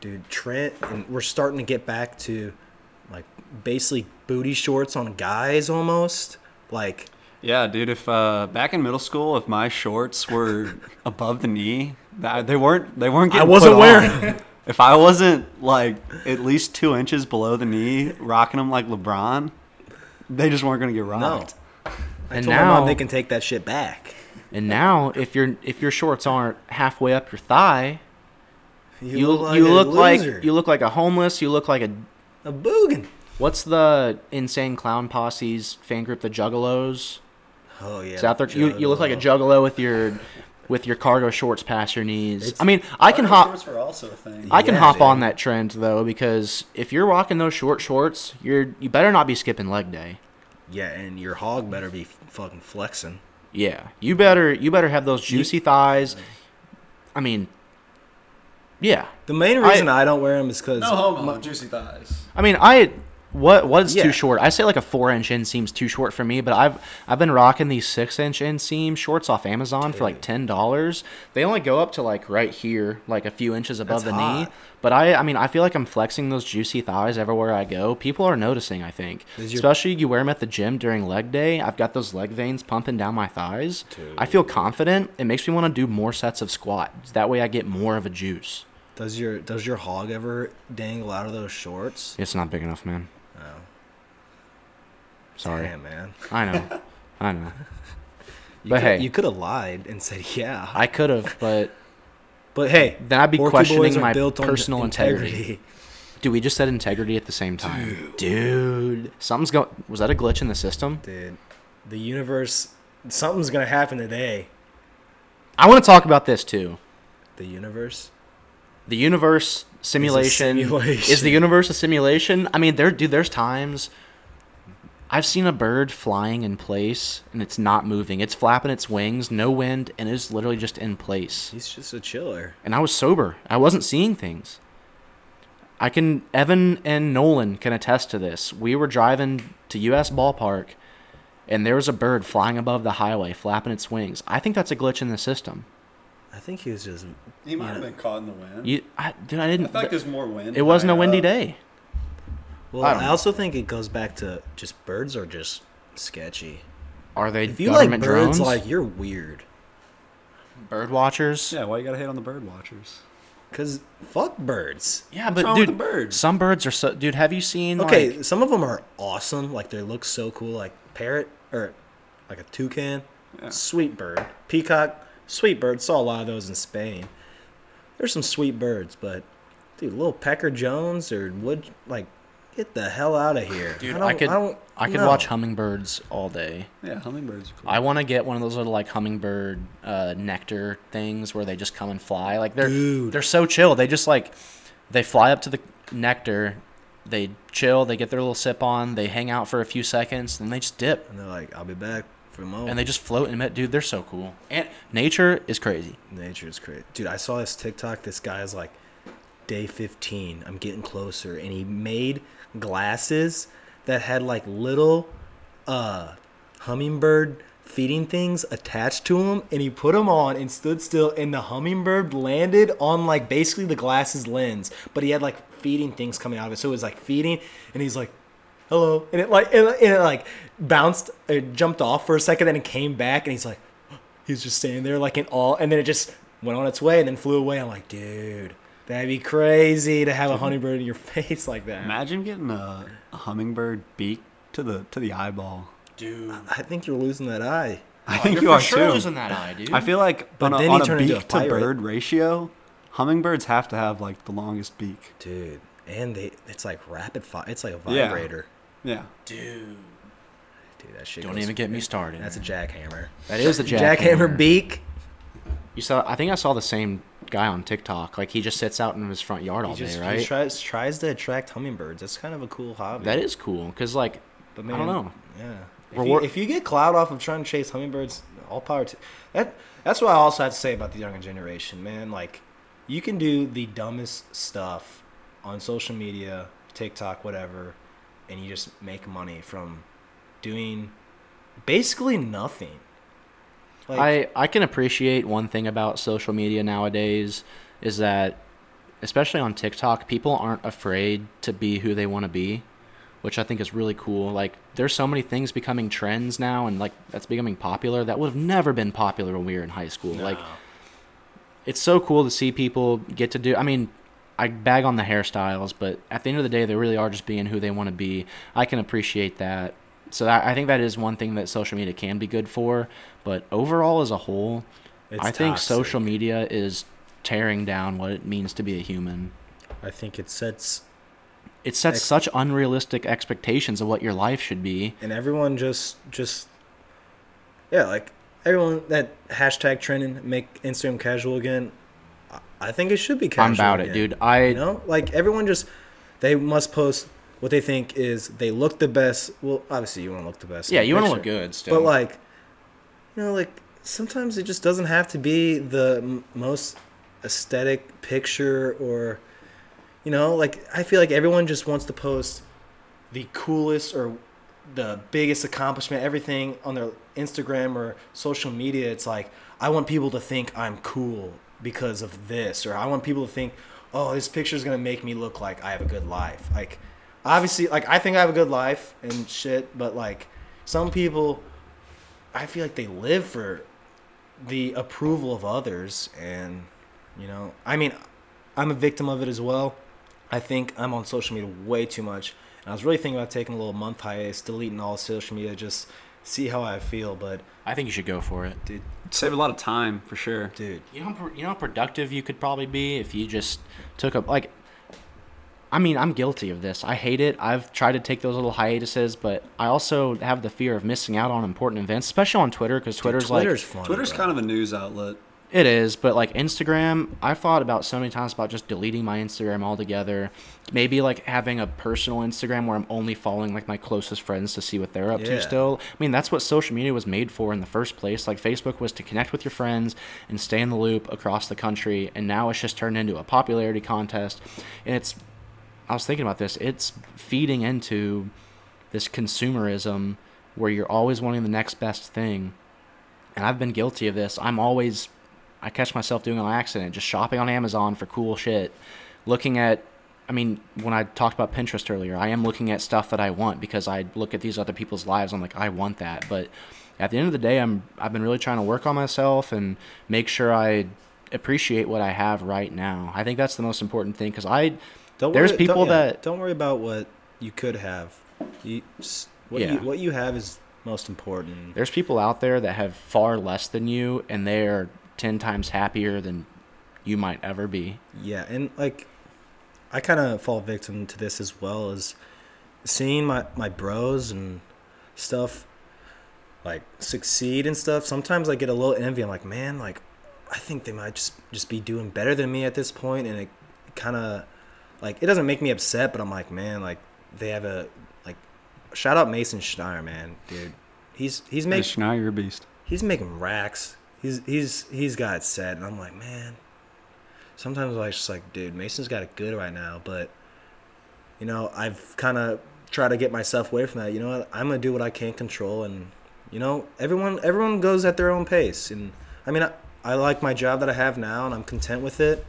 dude trent and we're starting to get back to like basically booty shorts on guys almost like Yeah, dude. If uh, back in middle school, if my shorts were above the knee, that, they weren't. They weren't. getting. I wasn't put wearing on. If I wasn't like at least two inches below the knee, rocking them like LeBron, they just weren't gonna get no i And told my mom now- they can take that shit back And now if your if your shorts aren't halfway up your thigh, you, you look like you a look like you look like a homeless. You look like a a boogan what's the insane clown posse's fan group, the Juggalos? oh yeah Is that their, you you look like a juggalo with your with your cargo shorts past your knees. I mean, I can hop shorts were also a thing. I can Yeah, hop dude. on that trend though because if you're rocking those short shorts, you're you better not be skipping leg day. Yeah, and your hog better be fucking flexing. Yeah, you better you better have those juicy thighs. I mean, yeah. The main reason I, don't wear them is because No homo, juicy thighs. I mean, I what what is Yeah. too short? I say like a four inch inseam's too short for me, but I've I've been rocking these six inch inseam shorts off Amazon for like ten dollars. They only go up to like right here, like a few inches above That's the knee. But I I mean I feel like I'm flexing those juicy thighs everywhere I go. People are noticing. I think, your- especially you wear them at the gym during leg day. I've got those leg veins pumping down my thighs. Dude. I feel confident. It makes me want to do more sets of squats. That way I get more of a juice. does your does your hog ever dangle out of those shorts? It's not big enough, man. Sorry. damn, man. I know. I know. You But could, hey. you could have lied and said yeah. I could have, but but hey, then I'd be questioning my personal integrity. Dude, we just said integrity at the same time. Dude, something's going. Was that a glitch in the system? Dude, the universe, something's gonna happen today. I want to talk about this too. The universe. The universe simulation simulation. is the universe a simulation? I mean, there, dude. There's times I've seen a bird flying in place and it's not moving. It's flapping its wings, no wind, and it's literally just in place. He's just a chiller. and I was sober. I wasn't seeing things. I can Evan and Nolan can attest to this. We were driving to US Ballpark and there was a bird flying above the highway flapping its wings. I think that's a glitch in the system. I think he was just. He might Yeah. have been caught in the wind. You I dude, I I didn't feel like there's more wind. It wasn't a windy up. day. Well, I I, also think it goes back to just birds are just sketchy. Are they If you like birds, drones? like you're weird. bird watchers? Yeah, why you gotta hate on the bird watchers? Cause fuck birds. Yeah, What's but wrong with dude, the birds? some birds are so dude, have you seen Okay, like some of them are awesome. Like they look so cool. Like parrot or like a toucan, Yeah. sweet bird. Peacock, sweet bird. Saw a lot of those in Spain. There's some sweet birds, but dude, little pecker Jones or wood, like, get the hell out of here. Dude, don't- I could don't- I could no. watch hummingbirds all day. Yeah, hummingbirds are cool. I want to get one of those little like hummingbird uh, nectar things where they just come and fly. Like they're Dude. they're so chill. They just like they fly up to the nectar, they chill, they get their little sip on, they hang out for a few seconds, then they just dip And they're like, I'll be back for more. and they just float in it. Dude, they're so cool. And nature is crazy. Nature is great. Dude, I saw this TikTok. This guy's like, day 15, I'm getting closer. And he made glasses that had like little uh, hummingbird feeding things attached to them. And he put them on and stood still. And the hummingbird landed on like basically the glasses lens. But he had like feeding things coming out of it. So it was like feeding. And he's like, hello. And it like, and it, and like bounced, it jumped off for a second. Then it came back. And he's like, he's just standing there like in awe and then it just went on its way and then flew away i'm like dude that'd be crazy to have a hummingbird in your face like that Imagine getting a, a hummingbird beak to the to the eyeball. Dude. i think you're losing that eye I oh, think you're you for are sure too. losing that eye, dude. I feel like But on then a, you on a turn into a beak to bird ratio, hummingbirds have to have like the longest beak. dude and they it's like rapid fire it's like a vibrator Yeah. yeah. dude. dude that shit Don't even get me started. that's a jackhammer that is the jackhammer jackhammer beak You saw? I think I saw the same guy on TikTok. Like he just sits out in his front yard all he just day, he tries tries to attract hummingbirds that's kind of a cool hobby that is cool because like But I don't know. Yeah. If you, if you get cloud off of trying to chase hummingbirds, all power to that. That's what I also have to say about the younger generation, man. Like, you can do the dumbest stuff on social media, TikTok, whatever, and you just make money from doing basically nothing. Like, I I can appreciate one thing about social media nowadays is that especially on TikTok, people aren't afraid to be who they want to be, which I think is really cool. Like there's so many things becoming trends now and like that's becoming popular that would have never been popular when we were in high school. Like it's so cool to see people get to do I mean I bag on the hairstyles, but at the end of the day, they really are just being who they want to be. I can appreciate that. So that, I think that is one thing that social media can be good for. But overall, as a whole, It's I think toxic. social media is tearing down what it means to be a human. I think it sets, It sets Ex- such unrealistic expectations of what your life should be. and everyone just, just, yeah, like everyone that hashtag trending, make Instagram casual again. I- think it should be casual. I'm about it, dude. I You know, like everyone just they must post what they think is they look the best. Well, obviously you want to look the best. Yeah, you want to look good still. But like, you know, like sometimes it just doesn't have to be the m- most aesthetic picture or, you know, like I feel like everyone just wants to post the coolest or the biggest accomplishment, everything on their Instagram or social media. It's like I want people to think I'm cool because of this, or I want people to think, oh, this picture is gonna make me look like I have a good life. Like, obviously, like I think I have a good life and shit, but like some people, I feel like they live for the approval of others, and you know, I mean, I'm a victim of it as well. I think I'm on social media way too much. And I was really thinking about taking a little month hiatus, deleting all social media, just see how I feel. But I think you should go for it. dude, Save a lot of time for sure. dude, You know, how you know how productive you could probably be if you just took up like. I mean, I'm guilty of this. I hate it. I've tried to take those little hiatuses, but I also have the fear of missing out on important events, especially on Twitter, because Twitter's, Twitter's like fun. Twitter's bro. kind of a news outlet. it is, but like Instagram, I've thought about so many times about just deleting my Instagram altogether. Maybe like having a personal Instagram where I'm only following like my closest friends to see what they're up Yeah. to still. I mean, that's what social media was made for in the first place. Like Facebook was to connect with your friends and stay in the loop across the country, and now it's just turned into a popularity contest. And it's I was thinking about this. It's feeding into this consumerism where you're always wanting the next best thing. And I've been guilty of this. I'm always I catch myself doing it on accident, just shopping on Amazon for cool shit. Looking at I mean, when I talked about Pinterest earlier, I am looking at stuff that I want because I look at these other people's lives. I'm like, I want that. But at the end of the day, I'm I've been really trying to work on myself and make sure I appreciate what I have right now. I think that's the most important thing because I Don't There's worry, people don't, yeah, that- don't worry about what you could have. You just, what you what you have is most important. There's people out there that have far less than you, and they are ten times happier than you might ever be. Yeah, and like I kind of fall victim to this as well as seeing my my bros and stuff like succeed and stuff. Sometimes I get a little envy. I'm like, man, like I think they might just just be doing better than me at this point, and it kind of like it doesn't make me upset, but I'm like, man, like they have a like shout out Mason Schneider, man, dude. He's he's making Schneider, you're a beast. he's making racks. He's he's he's got it set, and I'm like, man. Sometimes I just like, dude, Mason's got it good right now, but you know, I've kind of tried to get myself away from that. You know what? I'm gonna do what I can't control, and you know, everyone everyone goes at their own pace, and I mean, I, I like my job that I have now, and I'm content with it.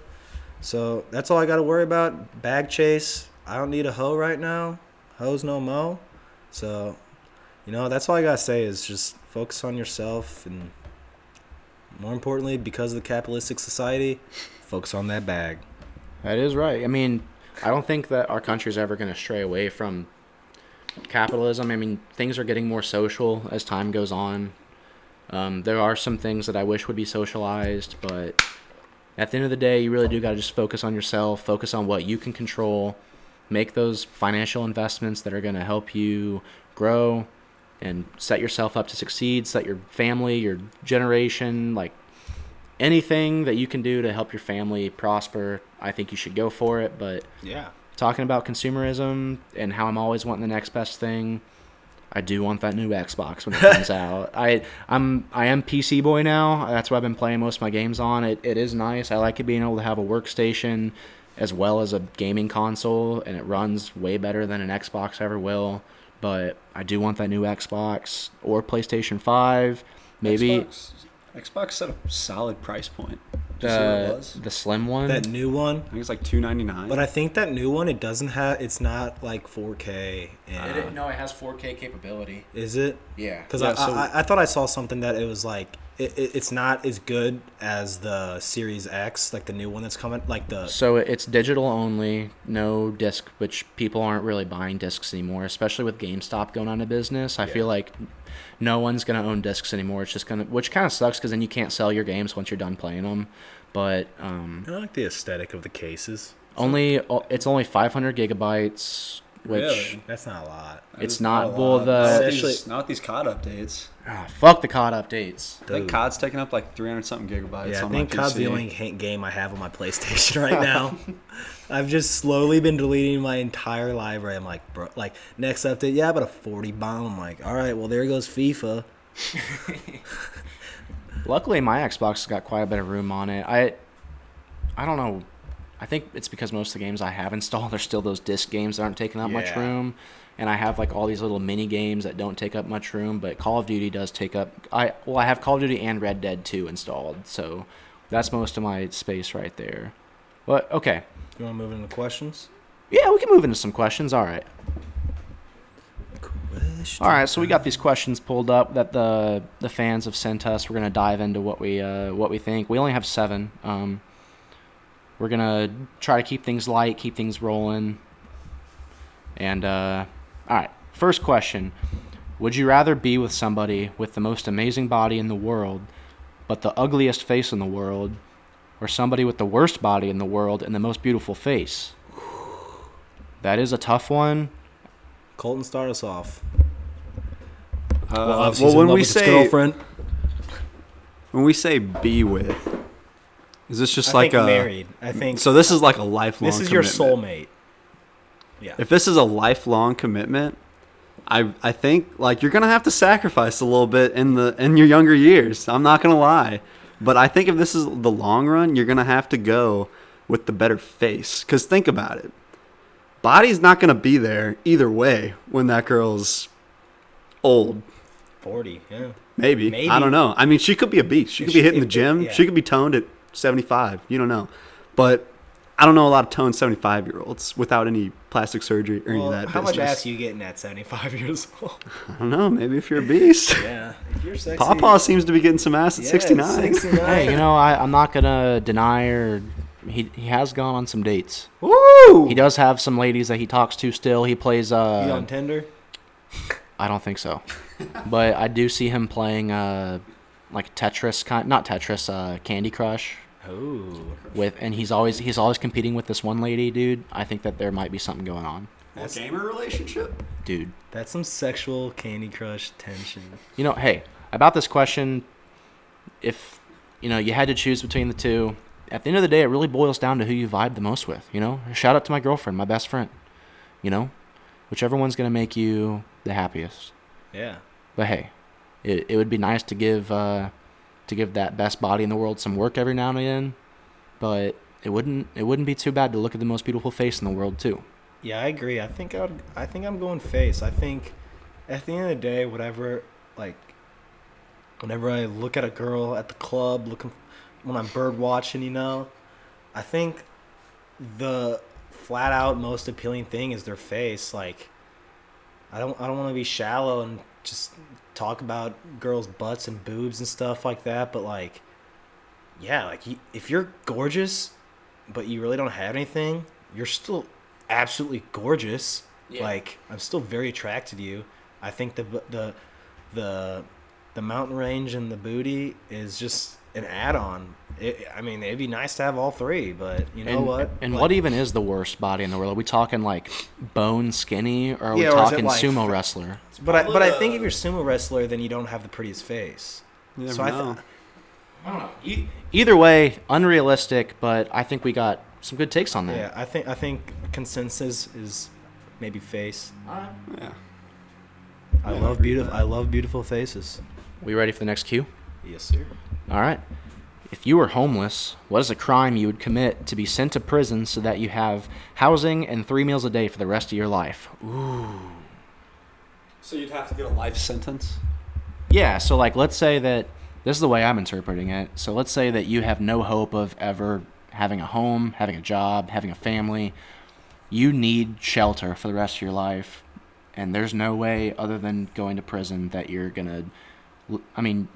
So that's all I got to worry about. Bag chase. I don't need a hoe right now. Hoes no mo. So, you know, that's all I gotta say is just focus on yourself, and more importantly, because of the capitalistic society, focus on that bag. That is right. I mean, I don't think that our country is ever going to stray away from capitalism. I mean, things are getting more social as time goes on. Um, there are some things that I wish would be socialized, but at the end of the day, you really do got to just focus on yourself, focus on what you can control, make those financial investments that are going to help you grow and set yourself up to succeed, set your family, your generation, like anything that you can do to help your family prosper, I think you should go for it. But Yeah. talking about consumerism and how I'm always wanting the next best thing, I do want that new Xbox when it comes out. I I'm I am PC boy now. That's what I've been playing most of my games on. It it is nice. I like it being able to have a workstation as well as a gaming console and it runs way better than an Xbox ever will. But I do want that new Xbox or PlayStation 5. Maybe Xbox, Xbox set a solid price point. Did you see what it the, was? the slim one. That new one. I think it's like two ninety nine. But I think that new one, it doesn't have, it's not like 4K. And no, it has 4K capability. is it? Yeah. Because Yeah, I, so- I, I thought I saw something that it was like, it, it, it's not as good as the Series X, like the new one that's coming, like the. So it's digital only, no disc, which people aren't really buying discs anymore, especially with GameStop going out of business. I feel like no one's gonna own discs anymore. It's just gonna, which kind of sucks because then you can't sell your games once you're done playing them. But um, I like the aesthetic of the cases. only it's only 500 gigabytes, which Really? That's not a lot. it's That is not- a well, lot. the- not Especially- these, not these COD updates. Ah, fuck the COD updates. I think COD's taking up like 300 something gigabytes. Yeah, I think my COD's the only ha- game I have on my PlayStation right now. I've just slowly been deleting my entire library. I'm like, bro, like next update, yeah, but a 40 bomb. I'm like, all right, well there goes FIFA. Luckily, my Xbox has got quite a bit of room on it. I, I don't know. I think it's because most of the games I have installed are still those disc games that aren't taking up much room, and I have like all these little mini games that don't take up much room. But Call of Duty does take up. I well, I have Call of Duty and Red Dead 2 installed, so that's most of my space right there. But okay, You want to move into questions? yeah, we can move into some questions. All right. All right, so we got these questions pulled up that the the fans have sent us. We're gonna dive into what we uh, what we think. We only have seven. Um, we're gonna try to keep things light, keep things rolling. And uh, all right, first question: Would you rather be with somebody with the most amazing body in the world, but the ugliest face in the world, or somebody with the worst body in the world and the most beautiful face? That is a tough one. Colton, start us off. Uh, well, well, when we say girlfriend, when we say be with, is this just I like think a married. I think So this is like a lifelong. this is your soulmate. Yeah. If this is a lifelong commitment, I I think like you're gonna have to sacrifice a little bit in the in your younger years. I'm not gonna lie, but I think if this is the long run, you're gonna have to go with the better face. Cause think about it, body's not gonna be there either way when that girl's old. 40, yeah. Maybe. Maybe. I don't know. I mean, she could be a beast. She could be hitting the gym. yeah. She could be toned at 75. You don't know. But I don't know a lot of toned 75 year olds without any plastic surgery or any of that how much business. ass you getting at 75 years old? I don't know. Maybe if you're a beast. yeah. If you're sexy. Pawpaw seems to be getting some ass at yeah, 69. 69. Hey, you know, I, I'm not gonna deny or he he has gone on some dates. Woo! He does have some ladies that he talks to still. He plays He uh on Tinder? I don't think so. but I do see him playing uh like Tetris kind not Tetris, uh Candy Crush Oh. with and he's always he's always competing with this one lady, dude. I think that there might be something going on. A gamer relationship? Dude. That's some sexual Candy Crush tension. You know, hey, about this question, if you know you had to choose between the two, at the end of the day, it really boils down to who you vibe the most with. You know, shout out to my girlfriend, my best friend. You know, whichever one's gonna make you the happiest. Yeah. But hey, it it would be nice to give uh, to give that best body in the world some work every now and again, but it wouldn't it wouldn't be too bad to look at the most beautiful face in the world too. Yeah, I agree. I think I would, I think I'm going face. I think at the end of the day, whatever like whenever I look at a girl at the club looking when I'm bird watching, you know, I think the flat out most appealing thing is their face. Like I don't I don't want to be shallow and just talk about girls' butts and boobs and stuff like that, but like yeah, like you, if you're gorgeous but you really don't have anything, you're still absolutely gorgeous. Like I'm still very attracted to you. I think the the the the mountain range and the booty is just an add-on. It, I mean, it'd be nice to have all three, but you know and, what? And Like, what even is the worst body in the world? Are we talking like bone skinny, or are we Yeah, or is it talking like sumo wrestler? But I, but I think uh, if you're sumo wrestler, then you don't have the prettiest face. You never So I know. th- I don't know. E- either way, unrealistic, but I think we got some good takes on that. Yeah, I think I think consensus is maybe face. yeah. I love beautiful. I love beautiful faces. We ready for the next cue? Yes, sir. All right. If you were homeless, what is a crime you would commit to be sent to prison so that you have housing and three meals a day for the rest of your life? Ooh. So you'd have to get a life sentence? Yeah, so like let's say that this is the way I'm interpreting it. So let's say that you have no hope of ever having a home, having a job, having a family. You need shelter for the rest of your life, and there's no way other than going to prison that you're going to I mean,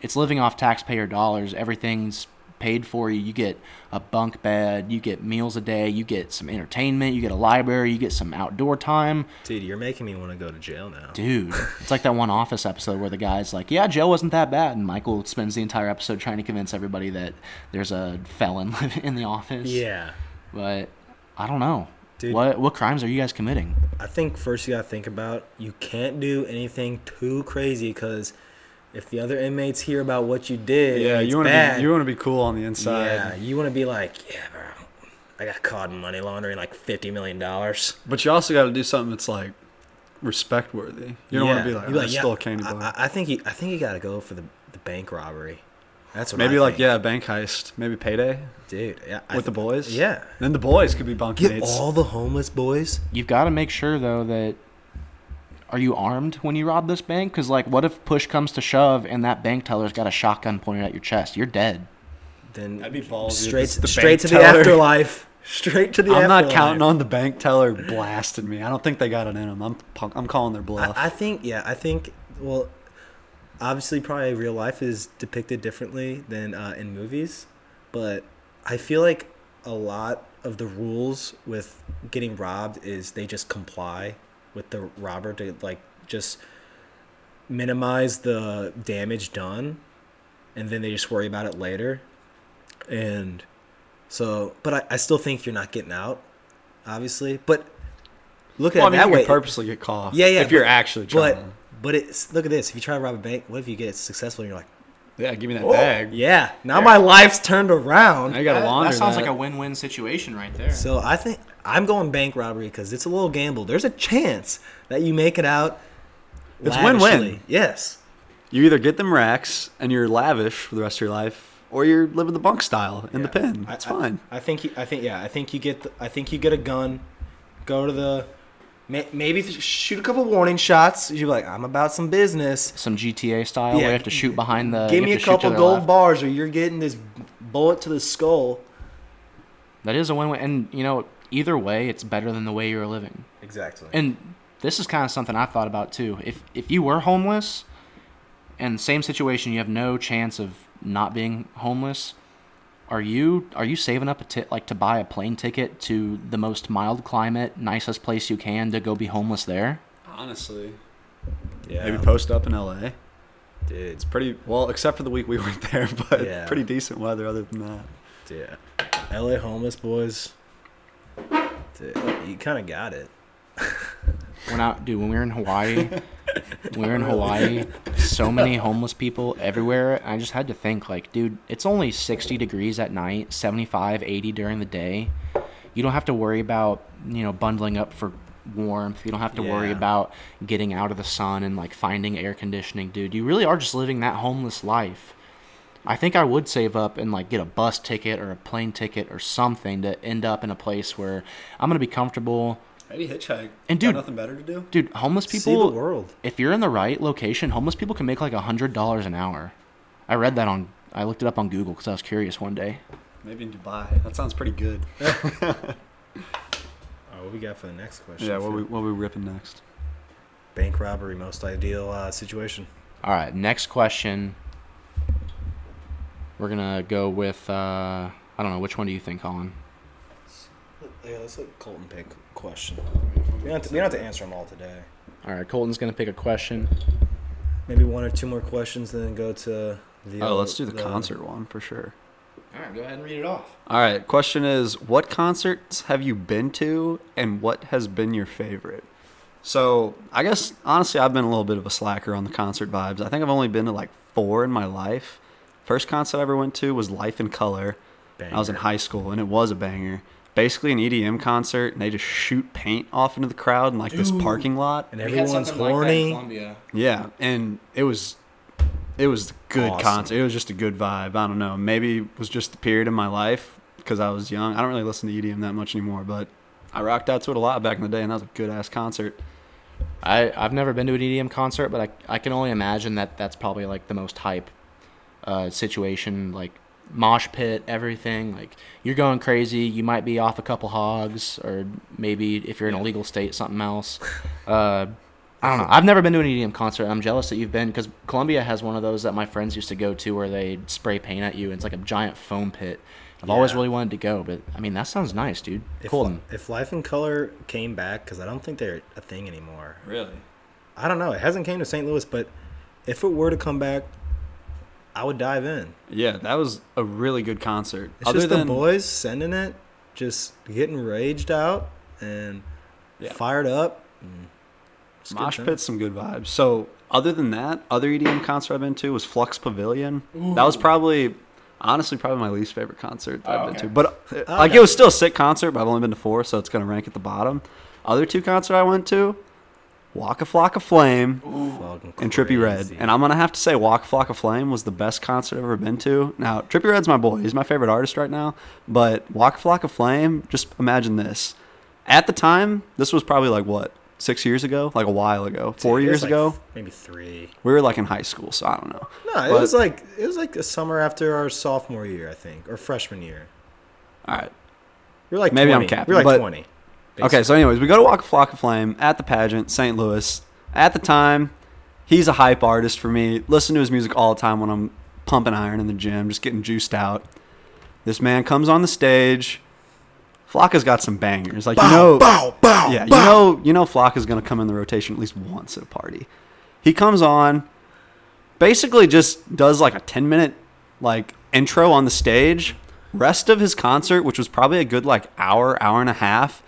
it's living off taxpayer dollars. Everything's paid for you. You get a bunk bed, you get meals a day, you get some entertainment, you get a library, you get some outdoor time. Dude, you're making me want to go to jail now. Dude, it's like that one Office episode where the guy's like, "Yeah, jail wasn't that bad," and Michael spends the entire episode trying to convince everybody that there's a felon living in the office. Yeah. but I don't know. Dude. What what crimes are you guys committing? I think first you gotta think about you can't do anything too crazy because if the other inmates hear about what you did, Yeah, it's you want to be you want to be cool on the inside. Yeah, you want to be like, yeah, bro. I got caught in money laundering like fifty million dollars. But you also got to do something that's like respect worthy. You don't want to be like, You oh, I stole a candy I- bar. I, I think you, I think you got to go for the, the bank robbery. That's what Maybe I like think. yeah, bank heist. Maybe payday dude. Yeah, I with the boys. Yeah, Then the boys could be bunk get mates. all the homeless boys. You've got to make sure though that are you armed when you rob this bank? Because like, what if push comes to shove and that bank teller's got a shotgun pointed at your chest? You're dead. Then That'd be ballsy. straight the straight bank to the teller. afterlife. Straight to the afterlife. I'm not counting on the bank teller blasting me. I don't think they got it in them. I'm punk- I'm calling their bluff. I, I think yeah, I think well, obviously probably real life is depicted differently than uh, in movies, but I feel like a lot of the rules with getting robbed is they just comply with the robber to like just minimize the damage done, and then they just worry about it later, and so but I, I still think you're not getting out, obviously, but. Look at well, I mean, that you way. purposely get caught. Yeah, yeah, If you're actually trying. But but it's look at this. If you try to rob a bank, what if you get successful and you're like, yeah, give me that "Whoa, bag. Yeah, now my life's turned around. Now you got to launder that sounds that. like a win-win situation right there. So I think I'm going bank robbery because it's a little gamble. There's a chance that you make it out. It's win-win. Yes. You either get them racks and you're lavish for the rest of your life, or you're living the bunk style in the pen. I- It's I- fine. I, think you- I think yeah. I think you get the, I think you get a gun, go to the. may- Maybe shoot a couple warning shots. You're like, I'm about some business. Some GTA style where you have to shoot behind the. Give me a have to shoot to couple gold left. bars, or you're getting this bullet to the skull. That is a win-win, and you know, either way, it's better than the way you were living. Exactly. And this is kind of something I've thought about too. If if you were homeless, and same situation, you have no chance of not being homeless. Are you are you saving up a tit like to buy a plane ticket to the most mild climate, nicest place you can to go be homeless there? Honestly, yeah. Maybe post up in LA. Dude, It's pretty well, except for the week we weren't there, but Yeah. pretty decent weather other than that. yeah. LA homeless boys. You kind of got it. When I dude, when we were in Hawaii, we were in Hawaii. So many homeless people everywhere. I just had to think like, dude, it's only 60 degrees at night, 75, 80 during the day. You don't have to worry about you know bundling up for warmth. You don't have to worry about getting out of the sun and like finding air conditioning, dude. You really are just living that homeless life. I think I would save up and like get a bus ticket or a plane ticket or something to end up in a place where I'm gonna be comfortable. maybe hitchhike. And Got dude- nothing better to do. Dude, homeless people. See the world. if you're in the right location, homeless people can make like a hundred dollars an hour. I read that on. I looked it up on Google because I was curious one day. Maybe in Dubai. That sounds pretty good. Oh, what we got for the next question? yeah, what for we what we ripping next? bank robbery, most ideal uh, situation. All right, next question. We're gonna go with. Uh, I don't know which one do you think, Colin? Yeah, let's let Colton pick question. We don't, have to, we don't have to answer them all today. All right, Colton's gonna pick a question. Maybe one or two more questions, then go to the. Oh, let's do the concert one for sure. All right, go ahead and read it off. All right. Question is, what concerts have you been to, and what has been your favorite? So I guess honestly, I've been a little bit of a slacker on the concert vibes. I think I've only been to like four in my life. First concert I ever went to was Life in Color. I was in high school, and it was a banger. Basically, an EDM concert, and they just shoot paint off into the crowd in like this parking lot. and everyone's horny. Yeah, and it was it was a good Awesome. concert. It was just a good vibe. I don't know. Maybe it was just the period in my life because I was young. I don't really listen to EDM that much anymore, but I rocked out to it a lot back in the day, and that was a good ass concert. I I've never been to an EDM concert, but I I can only imagine that that's probably like the most hype uh, situation, like mosh pit, everything. Like you're going crazy. You might be off a couple hogs, or maybe if you're in a legal state, something else. Uh, I don't know. I've never been to an EDM concert. and I'm jealous that you've been because Columbia has one of those that my friends used to go to where they spray paint at you. And it's like a giant foam pit. I've always really wanted to go, but I mean that sounds nice, dude. If, Cool. Li- if Life in Color came back, because I don't think they're a thing anymore. Really? I don't know. It hasn't came to St. Louis, but if it were to come back, I would dive in. Yeah, that was a really good concert. It's Other just than the boys sending it, just getting raged out and Yeah. fired up. And Mosh time. Pit's some good vibes. So other than that, other EDM concert I've been to was Flux Pavilion. That was probably, honestly, probably my least favorite concert that Oh, I've been okay. to. But uh, Oh, like okay. it was still a sick concert, but I've only been to four, so it's gonna rank at the bottom. Other two concerts I went to, Waka Flocka Flame Fucking and Trippie Redd. And I'm gonna have to say Waka Flocka Flame was the best concert I've ever been to. Now Trippie Redd's my boy; he's my favorite artist right now. But Waka Flocka Flame, just imagine this. At the time, this was probably like what six years ago, like a while ago, four years like ago. maybe three. We were like in high school, so I don't know. No, it But- was like it was like a summer after our sophomore year, I think, or freshman year. All right. You're like Maybe I'm 20. capping, We were like but- twenty. Okay, so anyways, we go to Waka Flocka Flame at the pageant, St. Louis. At the time, he's a hype artist for me. Listen to his music all the time when I'm pumping iron in the gym, just getting juiced out. This man comes on the stage. Flocka's got some bangers, like you know. bow, bow, Yeah, you know, you know, Flocka's gonna come in the rotation at least once at a party. He comes on, basically just does like a ten minute like intro on the stage. Rest of his concert, which was probably a good like hour, hour and a half,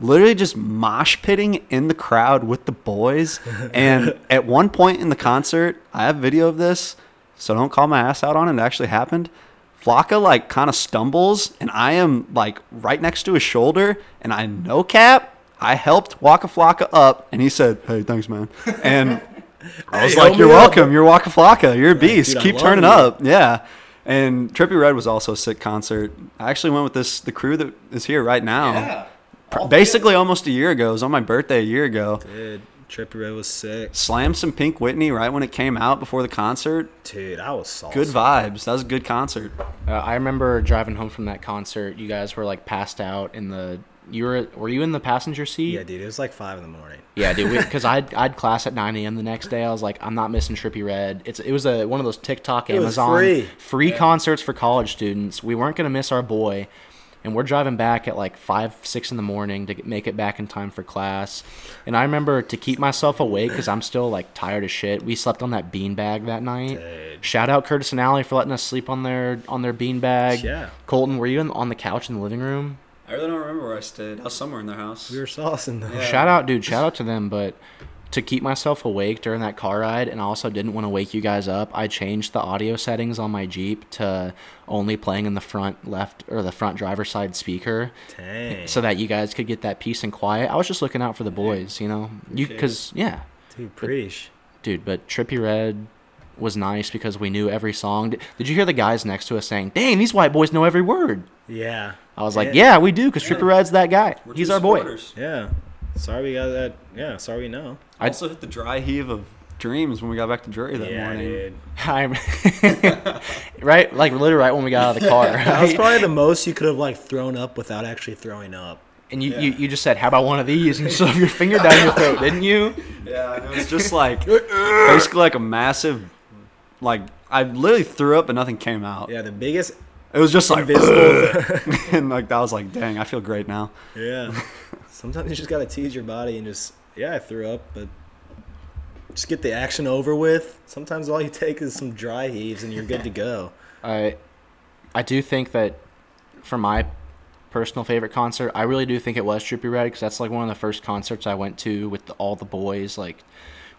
literally just mosh pitting in the crowd with the boys. and at one point in the concert, I have video of this, so don't call my ass out on it. It actually happened. Flocka like kind of stumbles, and I am like right next to his shoulder, and I no cap. I helped Waka Flocka up, and he said, "Hey, thanks, man." And I was Hey, like, "You're me up." welcome. You're Waka Flocka. You're a beast. dude, Keep turning you." up." Yeah. And Trippie Redd was also a sick concert. I actually went with this the crew that is here right now. Yeah. Pr- Basically, almost a year ago. It was on my birthday a year ago. Dude, Trippie Redd was sick. Slammed some Pink Whitney right when it came out before the concert. Dude, I was salty. Good vibes. That was a good concert. Uh, I remember driving home from that concert. You guys were like passed out in the. You were were you in the passenger seat? Yeah, dude, it was like five in the morning. Yeah, dude. Because I'd I'd class at 9 a.m. the next day. I was like, I'm not missing Trippie Redd. It's it was a one of those TikTok It Amazon free. free concerts for college students. We weren't gonna miss our boy, and we're driving back at like five six in the morning to make it back in time for class. And I remember to keep myself awake because I'm still like tired as shit. We slept on that beanbag that night. Dude. Shout out Curtis and Allie for letting us sleep on their on their beanbag. Yeah. Colton, were you in, on the couch in the living room? I really don't remember where I stayed. I was somewhere in their house. We were saucing though. Yeah. Shout out, dude. Shout out to them. But to keep myself awake during that car ride, and I also didn't want to wake you guys up, I changed the audio settings on my Jeep to only playing in the front left or the front driver's side speaker, Dang. so that you guys could get that peace and quiet. I was just looking out for the boys, you know. You because yeah, dude, preach. dude. But Trippie Redd was nice because we knew every song. Did, did you hear the guys next to us saying, "Dang, these white boys know every word"? Yeah. I was like, Yeah. "Yeah, we do," because Trippie Redd's that guy. We're He's our boy. Yeah. Sorry we got that. Yeah, sorry we know. I also hit the dry heave of dreams when we got back to Drury that yeah, morning. dude. I'm right, like literally right when we got out of the car. That was probably the most you could have like thrown up without actually throwing up. And you, you, you just said, "How about one of these?" And you shoved your finger down your throat, didn't you? Yeah, and it was just like uh, uh. basically like a massive, like I literally threw up and nothing came out. Yeah, the biggest It was just like invisible. and like that was like, dang, I feel great now. yeah. Sometimes you just gotta tease your body and just yeah, I threw up, but just get the action over with. Sometimes all you take is some dry heaves and you're good to go. I, I do think that for my personal favorite concert, I really do think it was Trippie Redd because that's like one of the first concerts I went to with the, all the boys. Like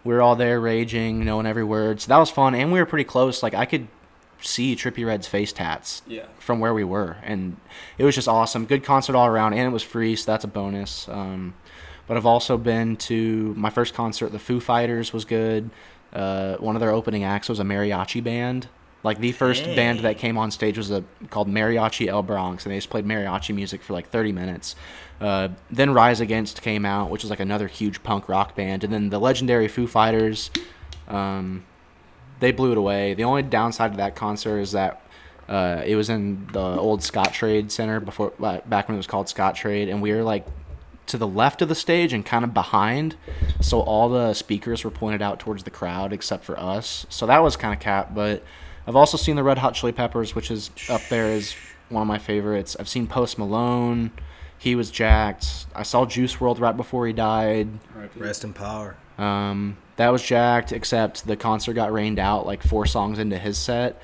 we were all there raging, knowing every word. So that was fun, and we were pretty close. Like I could see Trippie Redd's face tats Yeah. from where we were, and it was just awesome. Good concert all around, and it was free, so that's a bonus. Um, but I've also been to my first concert. The Foo Fighters was good. Uh, one of their opening acts was a mariachi band. Like the first band that came on stage was a called Mariachi El Bronx, and they just played mariachi music for like 30 minutes. Uh, then Rise Against came out, which was like another huge punk rock band, and then the legendary Foo Fighters. Um, they blew it away. The only downside to that concert is that uh, it was in the old Scottrade Center before, uh, back when it was called Scott Trade, and we were like to the left of the stage and kind of behind, so all the speakers were pointed out towards the crowd except for us. So that was kind of cap. But I've also seen the Red Hot Chili Peppers, which is up there as one of my favorites. I've seen Post Malone. He was jacked. I saw Juice WRLD right before he died. Rest in power. Um, that was jacked, except the concert got rained out like four songs into his set.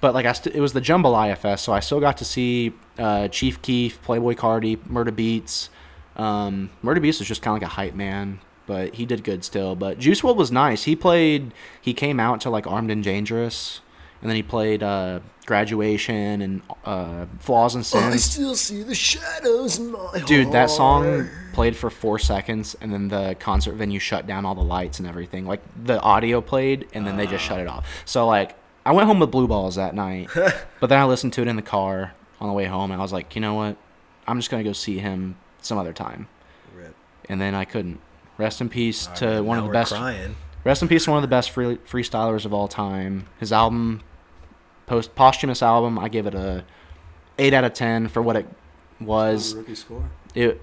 But like I, st- it was the JMBLYA Fest, so I still got to see uh, Chief Keef, Playboi Carti, Murda Beatz. Um, Murda Beatz was just kind of like a hype man. but he did good still. But Juice WRLD was nice. He played. He came out to like Armed and Dangerous, and then he played uh, Graduation and uh, Flaws and Sins. still see the shadows in my Dude, that song played for four seconds, and then the concert venue shut down all the lights and everything. Like the audio played, and then they just shut it off. So like, I went home with blue balls that night, but then I listened to it in the car on the way home, and I was like, you know what? I'm just gonna go see him some other time. Rip. And then I couldn't. Rest in peace to Alright, one of the best. Crying. Rest in peace to one of the best free, freestylers of all time. His album, post posthumous album, I give it a eight out of ten for what it was. rookie score. It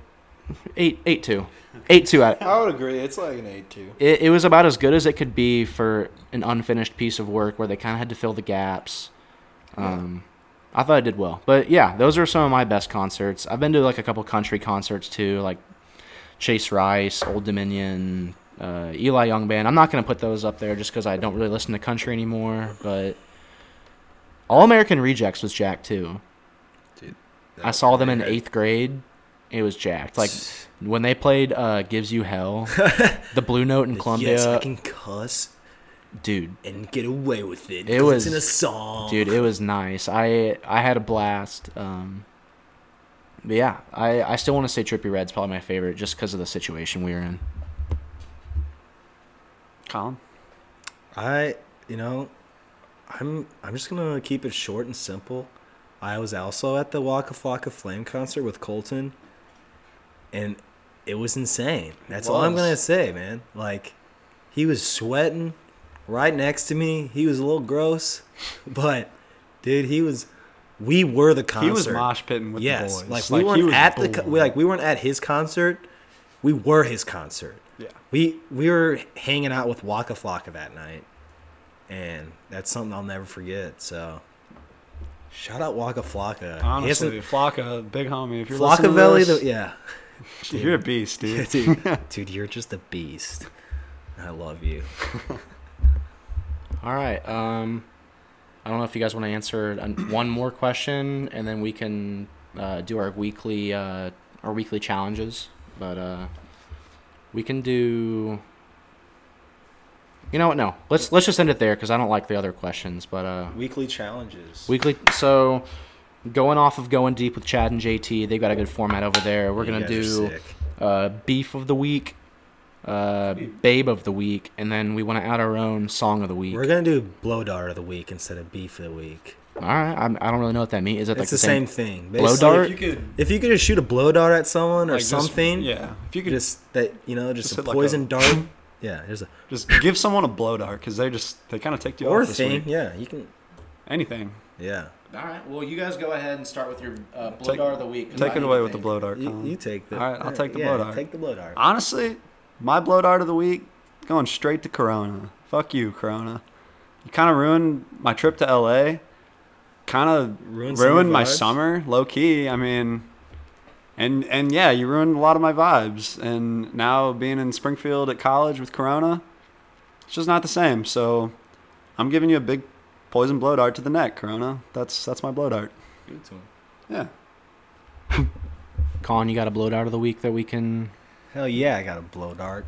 eight eight two, eight two out. I would agree. It's like an eight two. It, it was about as good as it could be for an unfinished piece of work where they kind of had to fill the gaps. Um, I thought I did well, but yeah, those are some of my best concerts. I've been to like a couple country concerts too, like Chase Rice, Old Dominion, uh, Eli Young Band. I'm not gonna put those up there just because I don't really listen to country anymore. But All American Rejects was Jack too. Dude, I saw them in eighth grade. It was jacked. Like when they played uh, "Gives You Hell," the Blue Note in Columbia. Yes, I can cuss dude and get away with it. It was- it's in a song. dude it was nice i i had a blast um but yeah i i still want to say Trippie Redd's probably my favorite just because of the situation we were in Colin? I, you know, I'm I'm just gonna keep it short and simple. I was also at the Waka Flocka Flame concert with Colton, and it was insane. That's all I'm gonna say, man. Like, he was sweating right next to me. He was a little gross, but dude, he was. We were the concert. He was mosh pitting with yes, the boys. like we he weren't at the we, like we weren't at his concert. We were his concert. yeah. We we were hanging out with Waka Flocka that night, and that's something I'll never forget. So, shout out Waka Flocka. Honestly, Flocka, big homie. If you're listening to Flockaveli, this, the, yeah, you're a beast, dude. dude, dude, you're just a beast. I love you. All right um i don't know if you guys want to answer one more question and then we can uh, do our weekly uh our weekly challenges but uh we can do you know what no let's let's just end it there because i don't like the other questions but uh Weekly challenges. Weekly. So, going off of going deep with Chad and JT, they've got a good format over there. We're You gonna do uh, beef of the week, uh, babe of the week, and then we want to add our own song of the week. We're gonna do blow dart of the week instead of beef of the week. All right. I'm, I don't really know what that means. Is it like It's the same, thing. Blow dart? If you could, If you could just shoot a blow dart at someone or like, just- something, yeah. If you could just, just that you know, just, just a hit like a- poison dart. Yeah, there's a Just give someone a blow dart because they just they kind of take you or off this thing. week. Yeah, you can. Anything. Yeah, All right. Well, you guys go ahead and start with your uh, blow Take- dart of the week. 'cause Take it away to with the blow dart. you, you take the. All right, I'll take the yeah, blow dart. Take the blow dart. Honestly, my blow dart of the week going straight to Corona. Fuck you, Corona. You kind of ruined my trip to LA. Kind of Ruined ruined, my vibes? summer, low key. I mean, and and yeah, you ruined a lot of my vibes. And now being in Springfield at college with Corona, it's just not the same. So I'm giving you a big poison blow dart to the neck, Corona. That's that's my blow dart. Give it to him. Yeah. Colin, you got a blow dart of the week that we can. Hell yeah, I got a blow dart.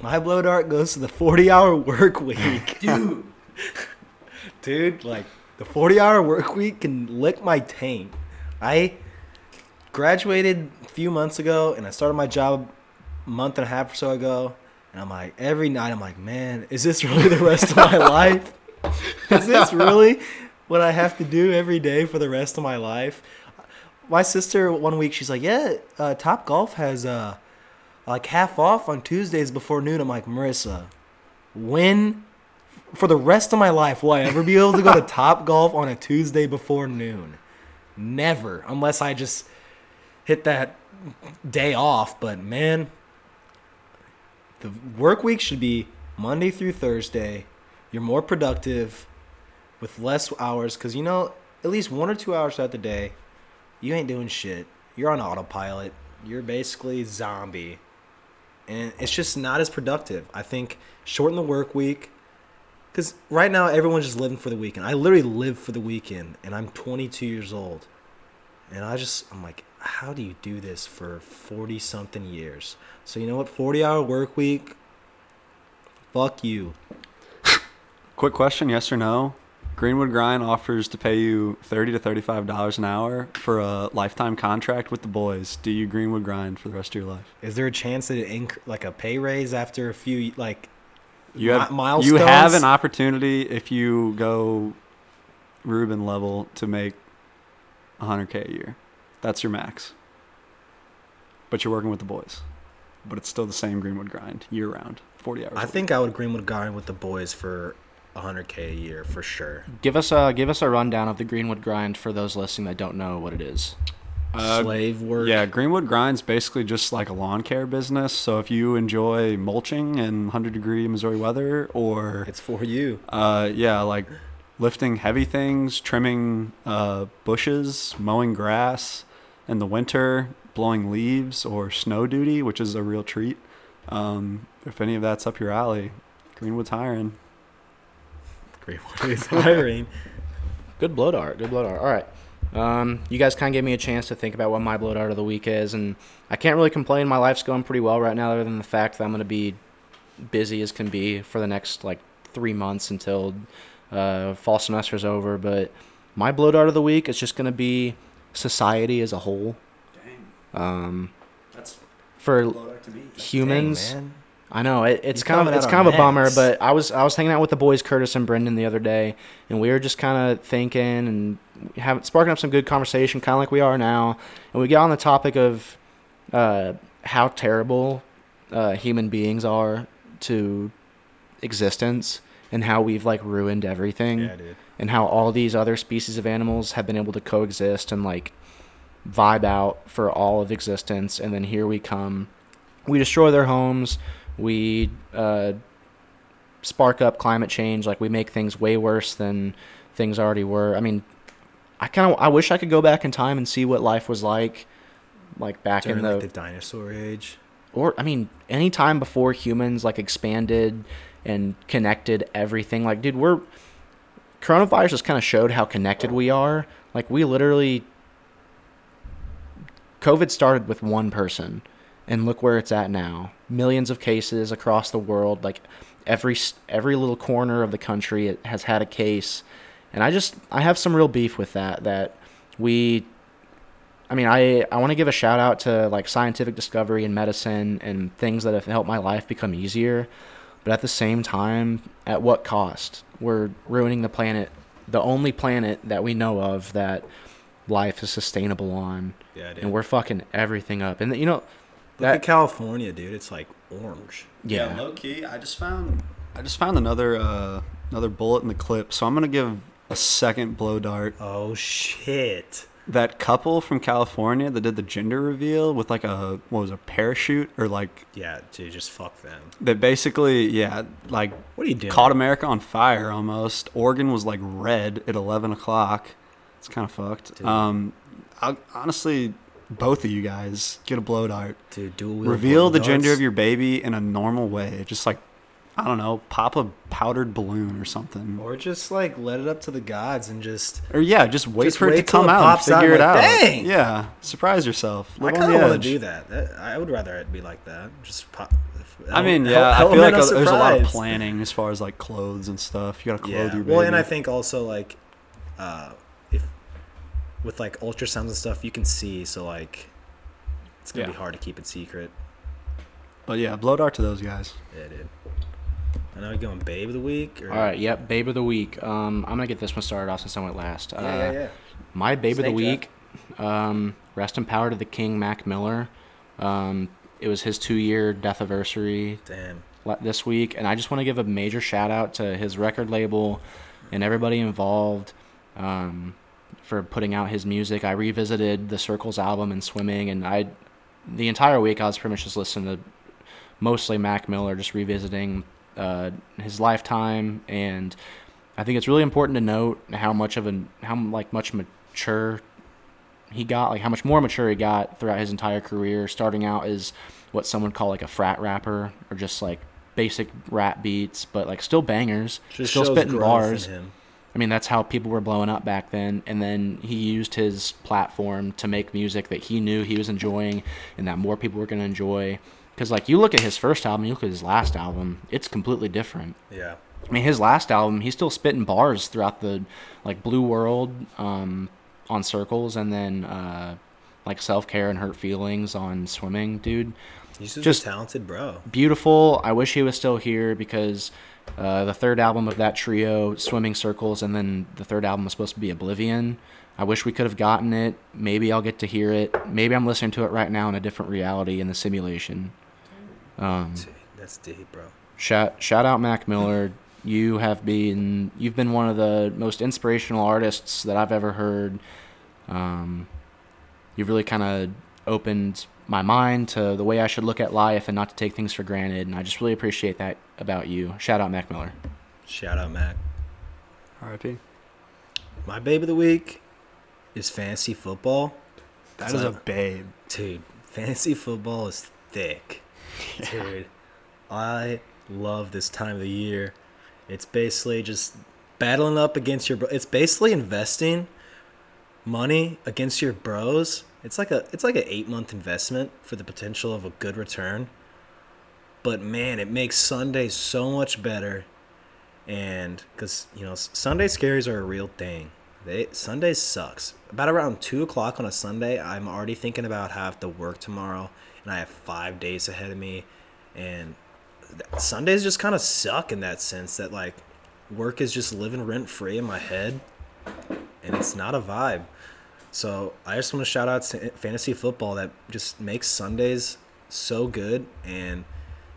My blow dart goes to the 40 hour work week. Dude. Dude, like, the 40 hour work week can lick my taint. I graduated a few months ago and I started my job a month and a half or so ago. And I'm like, every night, I'm like, man, is this really the rest of my life? Is this really what I have to do every day for the rest of my life? My sister, one week, she's like, yeah, uh, Top Golf has uh, like half off on Tuesdays before noon. I'm like, Marissa, when for the rest of my life will I ever be able to go to Top Golf on a Tuesday before noon? Never, unless I just hit that day off. But man, the work week should be Monday through Thursday. You're more productive with less hours because you know at least one or two hours throughout the day, you ain't doing shit. You're on autopilot. You're basically zombie, and it's just not as productive. I think shorten the work week. Because right now, everyone's just living for the weekend. I literally live for the weekend, and I'm 22 years old. And I just, I'm like, how do you do this for 40 something years? So, you know what? 40 hour work week. Fuck you. Quick question: Yes or no? Greenwood Grind offers to pay you thirty to thirty-five dollars an hour for a lifetime contract with the boys. Do you Greenwood Grind for the rest of your life? Is there a chance that it inc- like a pay raise after a few like You have milestones? you have an opportunity if you go Ruben level to make 100k a year. That's your max. But you're working with the boys. But it's still the same Greenwood grind year round, 40 hours. a I think I would Greenwood grind with the boys for 100k a year for sure. Give us a give us a rundown of the Greenwood grind for those listening that don't know what it is. Uh, Slave work. Yeah, Greenwood Grind's basically just like a lawn care business. So if you enjoy mulching in 100 degree Missouri weather or It's for you. uh, yeah, like lifting heavy things, trimming uh, bushes, mowing grass in the winter, blowing leaves, or snow duty, which is a real treat. Um, if any of that's up your alley, Greenwood's hiring. Greenwood is hiring. Good blow dart. Good blow dart. All right. Um, you guys kind of gave me a chance to think about what my blow dart of the week is, and I can't really complain. My life's going pretty well right now, other than the fact that I'm going to be busy as can be for the next like three months until uh, fall semester's over. But my blow dart of the week is just going to be society as a whole. Dang, Um, that's for to me. humans, Dang, man. I know it, it's You kind of it's kind of a bummer, but I was I was hanging out with the boys Curtis and Brendan the other day, and we were just kind of thinking and having sparking up some good conversation, kind of like we are now, and we got on the topic of uh, how terrible uh, human beings are to existence and how we've like ruined everything Yeah, dude. and how all these other species of animals have been able to coexist and like vibe out for all of existence. And then here we come. We destroy their homes we uh, spark up climate change like we make things way worse than things already were i mean i kind of i wish i could go back in time and see what life was like like back During in the, like the dinosaur age. or I mean, any time before humans like expanded and connected everything. Like, dude, we're coronavirus just kind of showed how connected we are. Like, we literally COVID started with one person, and look where it's at now. Millions of cases across the world. Like every every little corner of the country it has had a case, and I just I have some real beef with that. That we I mean, I, I want to give a shout out to like scientific discovery and medicine and things that have helped my life become easier. But at the same time, at what cost? We're ruining the planet, the only planet that we know of that life is sustainable on, Yeah, and we're fucking everything up. And you know, Look that at California, dude. It's like orange. yeah, low key. I just found I just found another uh, another bullet in the clip. So I'm gonna give a second blow dart. Oh shit. That couple from California that did the gender reveal with like a what was it, a parachute or like Yeah, dude. Just fuck them. that basically yeah like What are you doing? caught America on fire almost. Oregon was like red at 11 o'clock. It's kind of fucked. Dude. Um, I, honestly, both of you guys get a blow dart. Dude, dual wheel Reveal the gender of your baby in a normal way. Just like, I don't know, pop a powdered balloon or something. Or just like let it up to the gods and just. Or yeah, just wait Just for it to come it out and out, figure it out. "Dang!" Yeah, surprise yourself. I kind of want to do that. I would rather it be like that. Just pop. I mean, yeah, I feel like a, there's a lot of planning as far as like clothes and stuff. You gotta clothe Yeah. your baby. Well, and I think also like, uh, with like ultrasounds and stuff, you can see. So like, it's gonna Yeah. be hard to keep it secret. But yeah, blow dart to those guys. Yeah, dude. I know you're going babe of the week. Or... all right, yep, babe of the week. Um, I'm gonna get this one started off since I went last. Yeah, uh, yeah, yeah. My babe of the week, um, rest in power to the King Mac Miller. Um, it was his two-year death anniversary Damn. this week, and I just want to give a major shout out to his record label and everybody involved um, for putting out his music. I revisited the Circles album and Swimming, and I the entire week I was pretty much just listening to mostly Mac Miller, just revisiting uh, his lifetime, and I think it's really important to note how much of an how like much mature he got, like how much more mature he got throughout his entire career, starting out as what some would call like a frat rapper or just like basic rap beats, but like still bangers, Just still spitting bars. I mean, that's how people were blowing up back then. And then he used his platform to make music that he knew he was enjoying and that more people were going to enjoy. Because, like, you look at his first album, you look at his last album, it's completely different. Yeah. I mean, his last album, he's still spitting bars throughout the, like, Blue World um, on Circles and then, uh, like, Self Care and Hurt Feelings on Swimming, dude He's just, talented bro. beautiful. I wish he was still here because uh, the third album of that trio, Swimming Circles, and then the third album was supposed to be Oblivion. I wish we could have gotten it. Maybe I'll get to hear it. Maybe I'm listening to it right now in a different reality in the simulation. Um, That's deep, bro. shout shout out Mac Miller. You have been you've been one of the most inspirational artists that I've ever heard. Um, you've really kind of opened my mind to the way I should look at life and not to take things for granted. And I just really appreciate that about you. Shout out Mac Miller. Shout out, Mac. R.I.P. My babe of the week is fantasy football. That is a babe. Dude, fantasy football is thick. Dude, I love this time of the year. It's basically just battling up against your bro. It's basically investing money against your bros. It's like a it's like an 8-month investment for the potential of a good return. But man, it makes Sunday so much better. And cuz you know, Sunday scaries are a real thing. They Sundays sucks. About around two o'clock on a Sunday, I'm already thinking about how I have to work tomorrow, and I have five days ahead of me, and Sundays just kind of suck in that sense that like work is just living rent free in my head, and it's not a vibe. So I just want to shout out to fantasy football that just makes Sundays so good and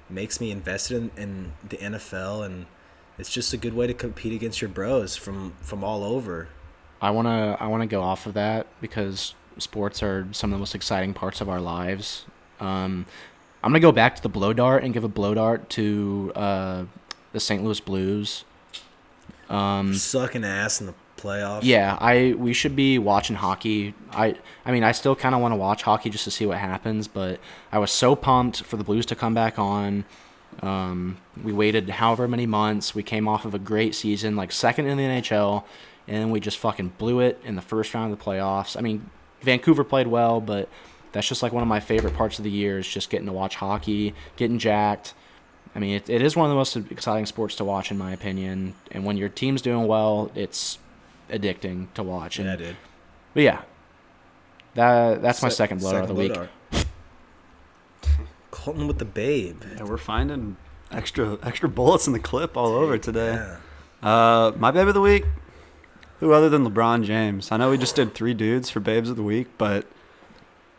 makes me invested in, in the NFL and it's just a good way to compete against your bros from from all over. I wanna I wanna go off of that because sports are some of the most exciting parts of our lives. Um, I'm gonna go back to the blow dart and give a blow dart to uh, the St. Louis Blues. Um, Sucking ass in the playoffs. yeah, I we should be watching hockey. I I mean I still kind of want to watch hockey just to see what happens, but I was so pumped for the Blues to come back on. Um, we waited however many months. We came off of a great season, like second in the NHL, and we just fucking blew it in the first round of the playoffs. I mean, Vancouver played well, but that's just like one of my favorite parts of the year is just getting to watch hockey, getting jacked. I mean, it, it is one of the most exciting sports to watch, in my opinion. And when your team's doing well, it's addicting to watch. And, Yeah, dude. But yeah, that that's my Se- second blowout of the week. Colton with the babe. Yeah, we're finding extra extra bullets in the clip all over today. Yeah. Uh, my babe of the week. Who other than LeBron James? I know we just did three dudes for babes of the week, but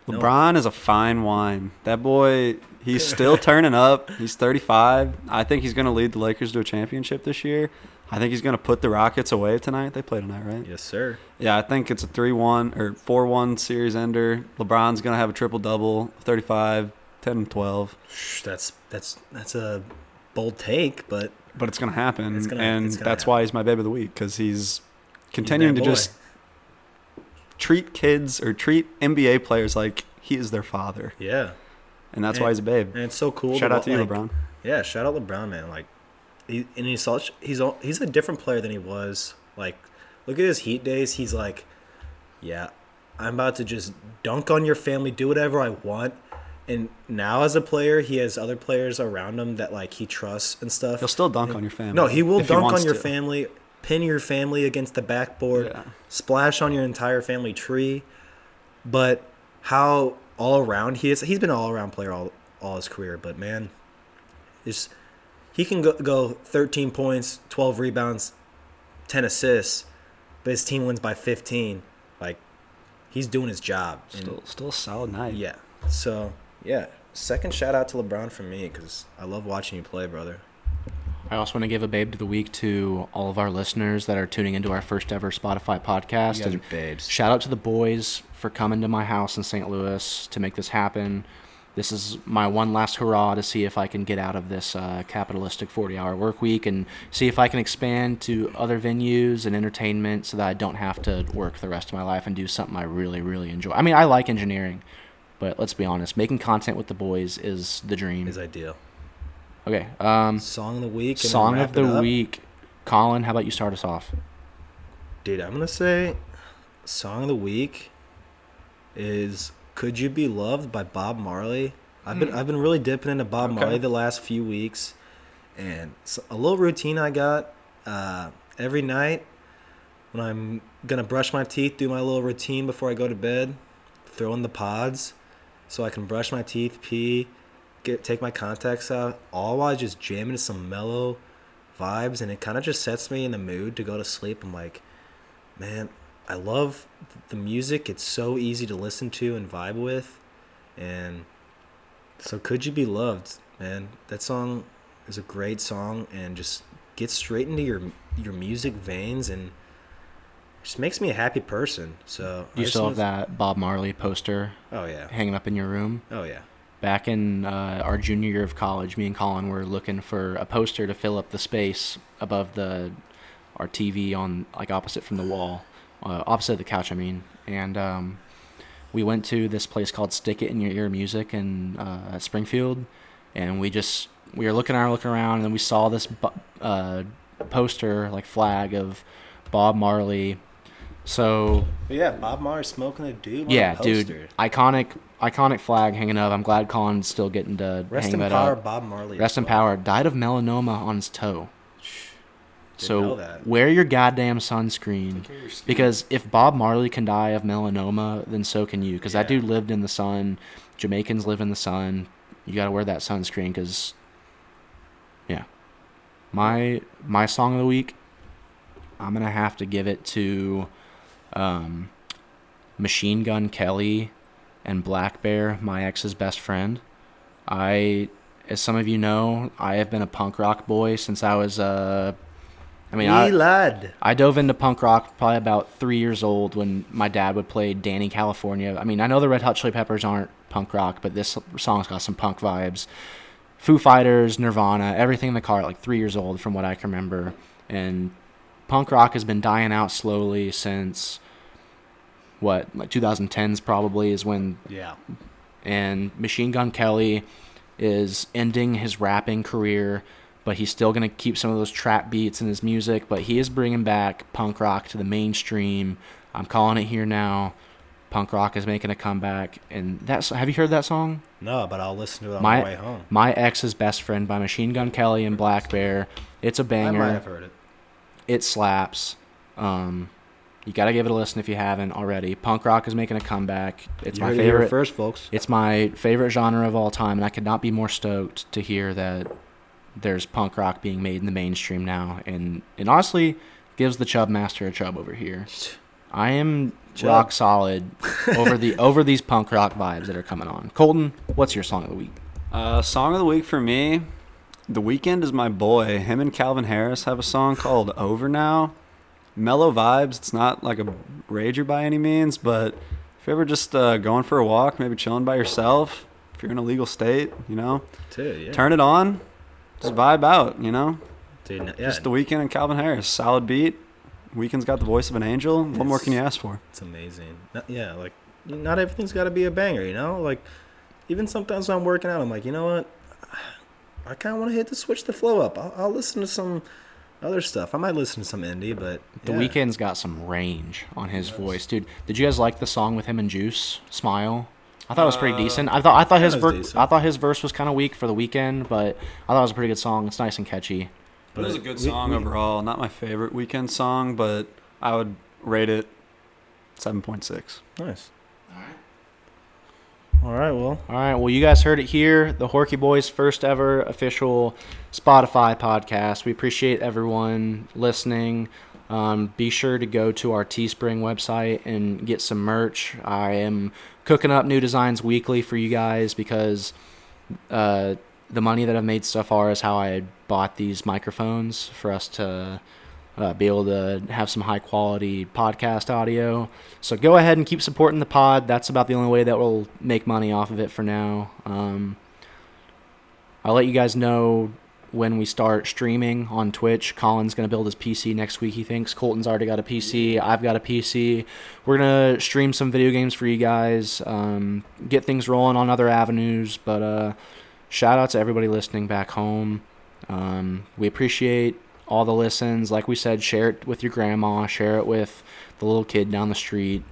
No. LeBron is a fine wine. That boy, he's still turning up. He's 35. I think he's going to lead the Lakers to a championship this year. I think he's going to put the Rockets away tonight. They play tonight, right? Yes, sir. Yeah, I think it's a 3-1 or 4-1 series ender. LeBron's going to have a triple-double, 35, 10 and 12. That's that's that's a bold take, but But it's going to happen, It's gonna- and that's happen. why he's my baby of the week because he's continuing to boy. just treat kids or treat NBA players like he is their father, yeah, and that's And- why he's a babe. and it's so cool. Shout out to you, like, LeBron. Yeah, shout out LeBron, man. Like, he, and he's such he's he's a different player than he was. Like, look at his Heat days. He's like, yeah, I'm about to just dunk on your family, do whatever I want. And now as a player, he has other players around him that like he trusts and stuff. He'll still dunk on your family. No, he will dunk wants on your to. family, pin your family against the backboard, Yeah. splash on your entire family tree. But how all around he is, he's been an all around player all, all his career. But man, is he can go, go 13 points, 12 rebounds, 10 assists, but his team wins by 15. Like, he's doing his job. And- Still, still a solid night. yeah. So, yeah. Second shout out to LeBron from me because I love watching you play, brother. I also want to give a babe to the week to all of our listeners that are tuning into our first ever Spotify podcast. You guys and are babes. shout out to the boys for coming to my house in St. Louis to make this happen. This is my one last hurrah to see if I can get out of this uh, capitalistic 40 hour work week and see if I can expand to other venues and entertainment so that I don't have to work the rest of my life and do something I really, really enjoy. I mean, I like engineering, but let's be honest, making content with the boys is the dream. Is ideal. Okay. Um, Song of the week. and song of the week. Colin, how about you start us off? Dude, I'm gonna say song of the week is "Could You Be Loved" by Bob Marley. I've been I've been really dipping into Bob Okay. Marley the last few weeks, and a little routine I got uh, every night when I'm gonna brush my teeth, do my little routine before I go to bed, throw in the pods, so I can brush my teeth, pee, get take my contacts out, all while just jamming to some mellow vibes, and it kind of just sets me in the mood to go to sleep. I'm like, man, I love the music. It's so easy to listen to and vibe with, and so could you be loved, man? That song is a great song and just gets straight into your your music veins and just makes me a happy person. So you still have that Bob Marley poster Oh yeah, hanging up in your room? oh yeah. Back in uh, our junior year of college, me and Colin were looking for a poster to fill up the space above the our TV on like opposite from the wall, uh, opposite the couch. I mean, and um, we went to this place called Stick It in Your Ear Music in uh, Springfield, and we just we were looking around, looking around, and then we saw this uh, poster like flag of Bob Marley. So yeah, Bob Marley smoking a dude. on a yeah, poster. dude, iconic, iconic flag hanging up. I'm glad Colin's still getting to Rest hang in that power, up. Bob Marley. Rest in well. power. Died of melanoma on his toe. So wear your goddamn sunscreen. your. Because if Bob Marley can die of melanoma, then so can you. Because that dude lived in the sun. Jamaicans live in the sun. You got to wear that sunscreen. Because, yeah, my my song of the week, I'm gonna have to give it to, um, Machine Gun Kelly, and blackbear, my ex's best friend. I, as some of you know, I have been a punk rock boy since I was uh, I mean, I, lad. I dove into punk rock probably about three years old when my dad would play Dani California. I mean, I know the Red Hot Chili Peppers aren't punk rock, but this song's got some punk vibes. Foo Fighters, Nirvana, everything in the car, like three years old from what I can remember. And punk rock has been dying out slowly since what, like 2010s probably is when Yeah. and Machine Gun Kelly is ending his rapping career, but he's still going to keep some of those trap beats in his music, but he is bringing back punk rock to the mainstream. I'm calling it here now. Punk rock is making a comeback, and that's. Have you heard that song? No, but I'll listen to it on My my way home. My Ex's Best Friend by Machine Gun Kelly and blackbear. It's a banger. I might have heard it. It slaps. Um, you got to give it a listen if you haven't already. Punk rock is making a comeback. It's You my it favorite. first, folks. It's my favorite genre of all time, and I could not be more stoked to hear that there's punk rock being made in the mainstream now, and and honestly, gives the Chub Master a chub over here. I am Chub. rock solid over the over these punk rock vibes that are coming on. Colton, what's your song of the week? Uh, song of the week for me, The Weeknd is my boy. Him and Calvin Harris have a song called Over Now. Mellow vibes. It's not like a rager by any means, but if you're ever just uh, going for a walk, maybe chilling by yourself, if you're in a legal state, you know, Dude, yeah. turn it on, just vibe out, you know. Dude, yeah, Just The Weeknd and Calvin Harris, solid beat. Weeknd's got the voice of an angel. What more can you ask for? It's amazing. Not, yeah, like not everything's got to be a banger, you know. Like even sometimes when I'm working out, I'm like, you know what? I kind of want to hit the switch the flow up. I'll, I'll listen to some other stuff. I might listen to some indie, but The yeah. Weeknd's got some range on his voice, dude. Did you guys like the song with him and Juice, "Smile"? I thought it was pretty Uh, decent. I thought I thought his that was verse decent. I thought his verse was kind of weak for the Weeknd, but I thought it was a pretty good song. It's nice and catchy. It was a good song we- overall. Not my favorite Weeknd song, but I would rate it 7.6. Nice. All right. Well, All right, well, you guys heard it here. The Horky Bois' first ever official Spotify podcast. We appreciate everyone listening. Um, be sure to go to our Teespring website and get some merch. I am cooking up new designs weekly for you guys because uh, the money that I've made so far is how I bought these microphones for us to uh, be able to have some high quality podcast audio. So go ahead and keep supporting the pod. That's about the only way that we'll make money off of it for now. Um, I'll let you guys know when we start streaming on Twitch. Colin's going to build his PC next week, he thinks. Colton's already got a PC. I've got a PC. We're going to stream some video games for you guys, um, get things rolling on other avenues. But uh, shout out to everybody listening back home. Um, we appreciate all the listens. Like we said, share it with your grandma, share it with the little kid down the street.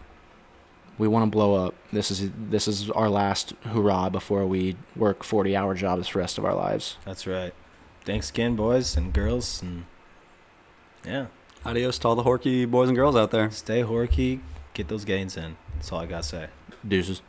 We want to blow up. This is this is our last hurrah before we work 40-hour jobs for the rest of our lives. That's right. Thanks again, boys and girls, and yeah, Adios to all the Horky boys and girls out there. stay horky, get those gains in. That's all I gotta say. Deuces.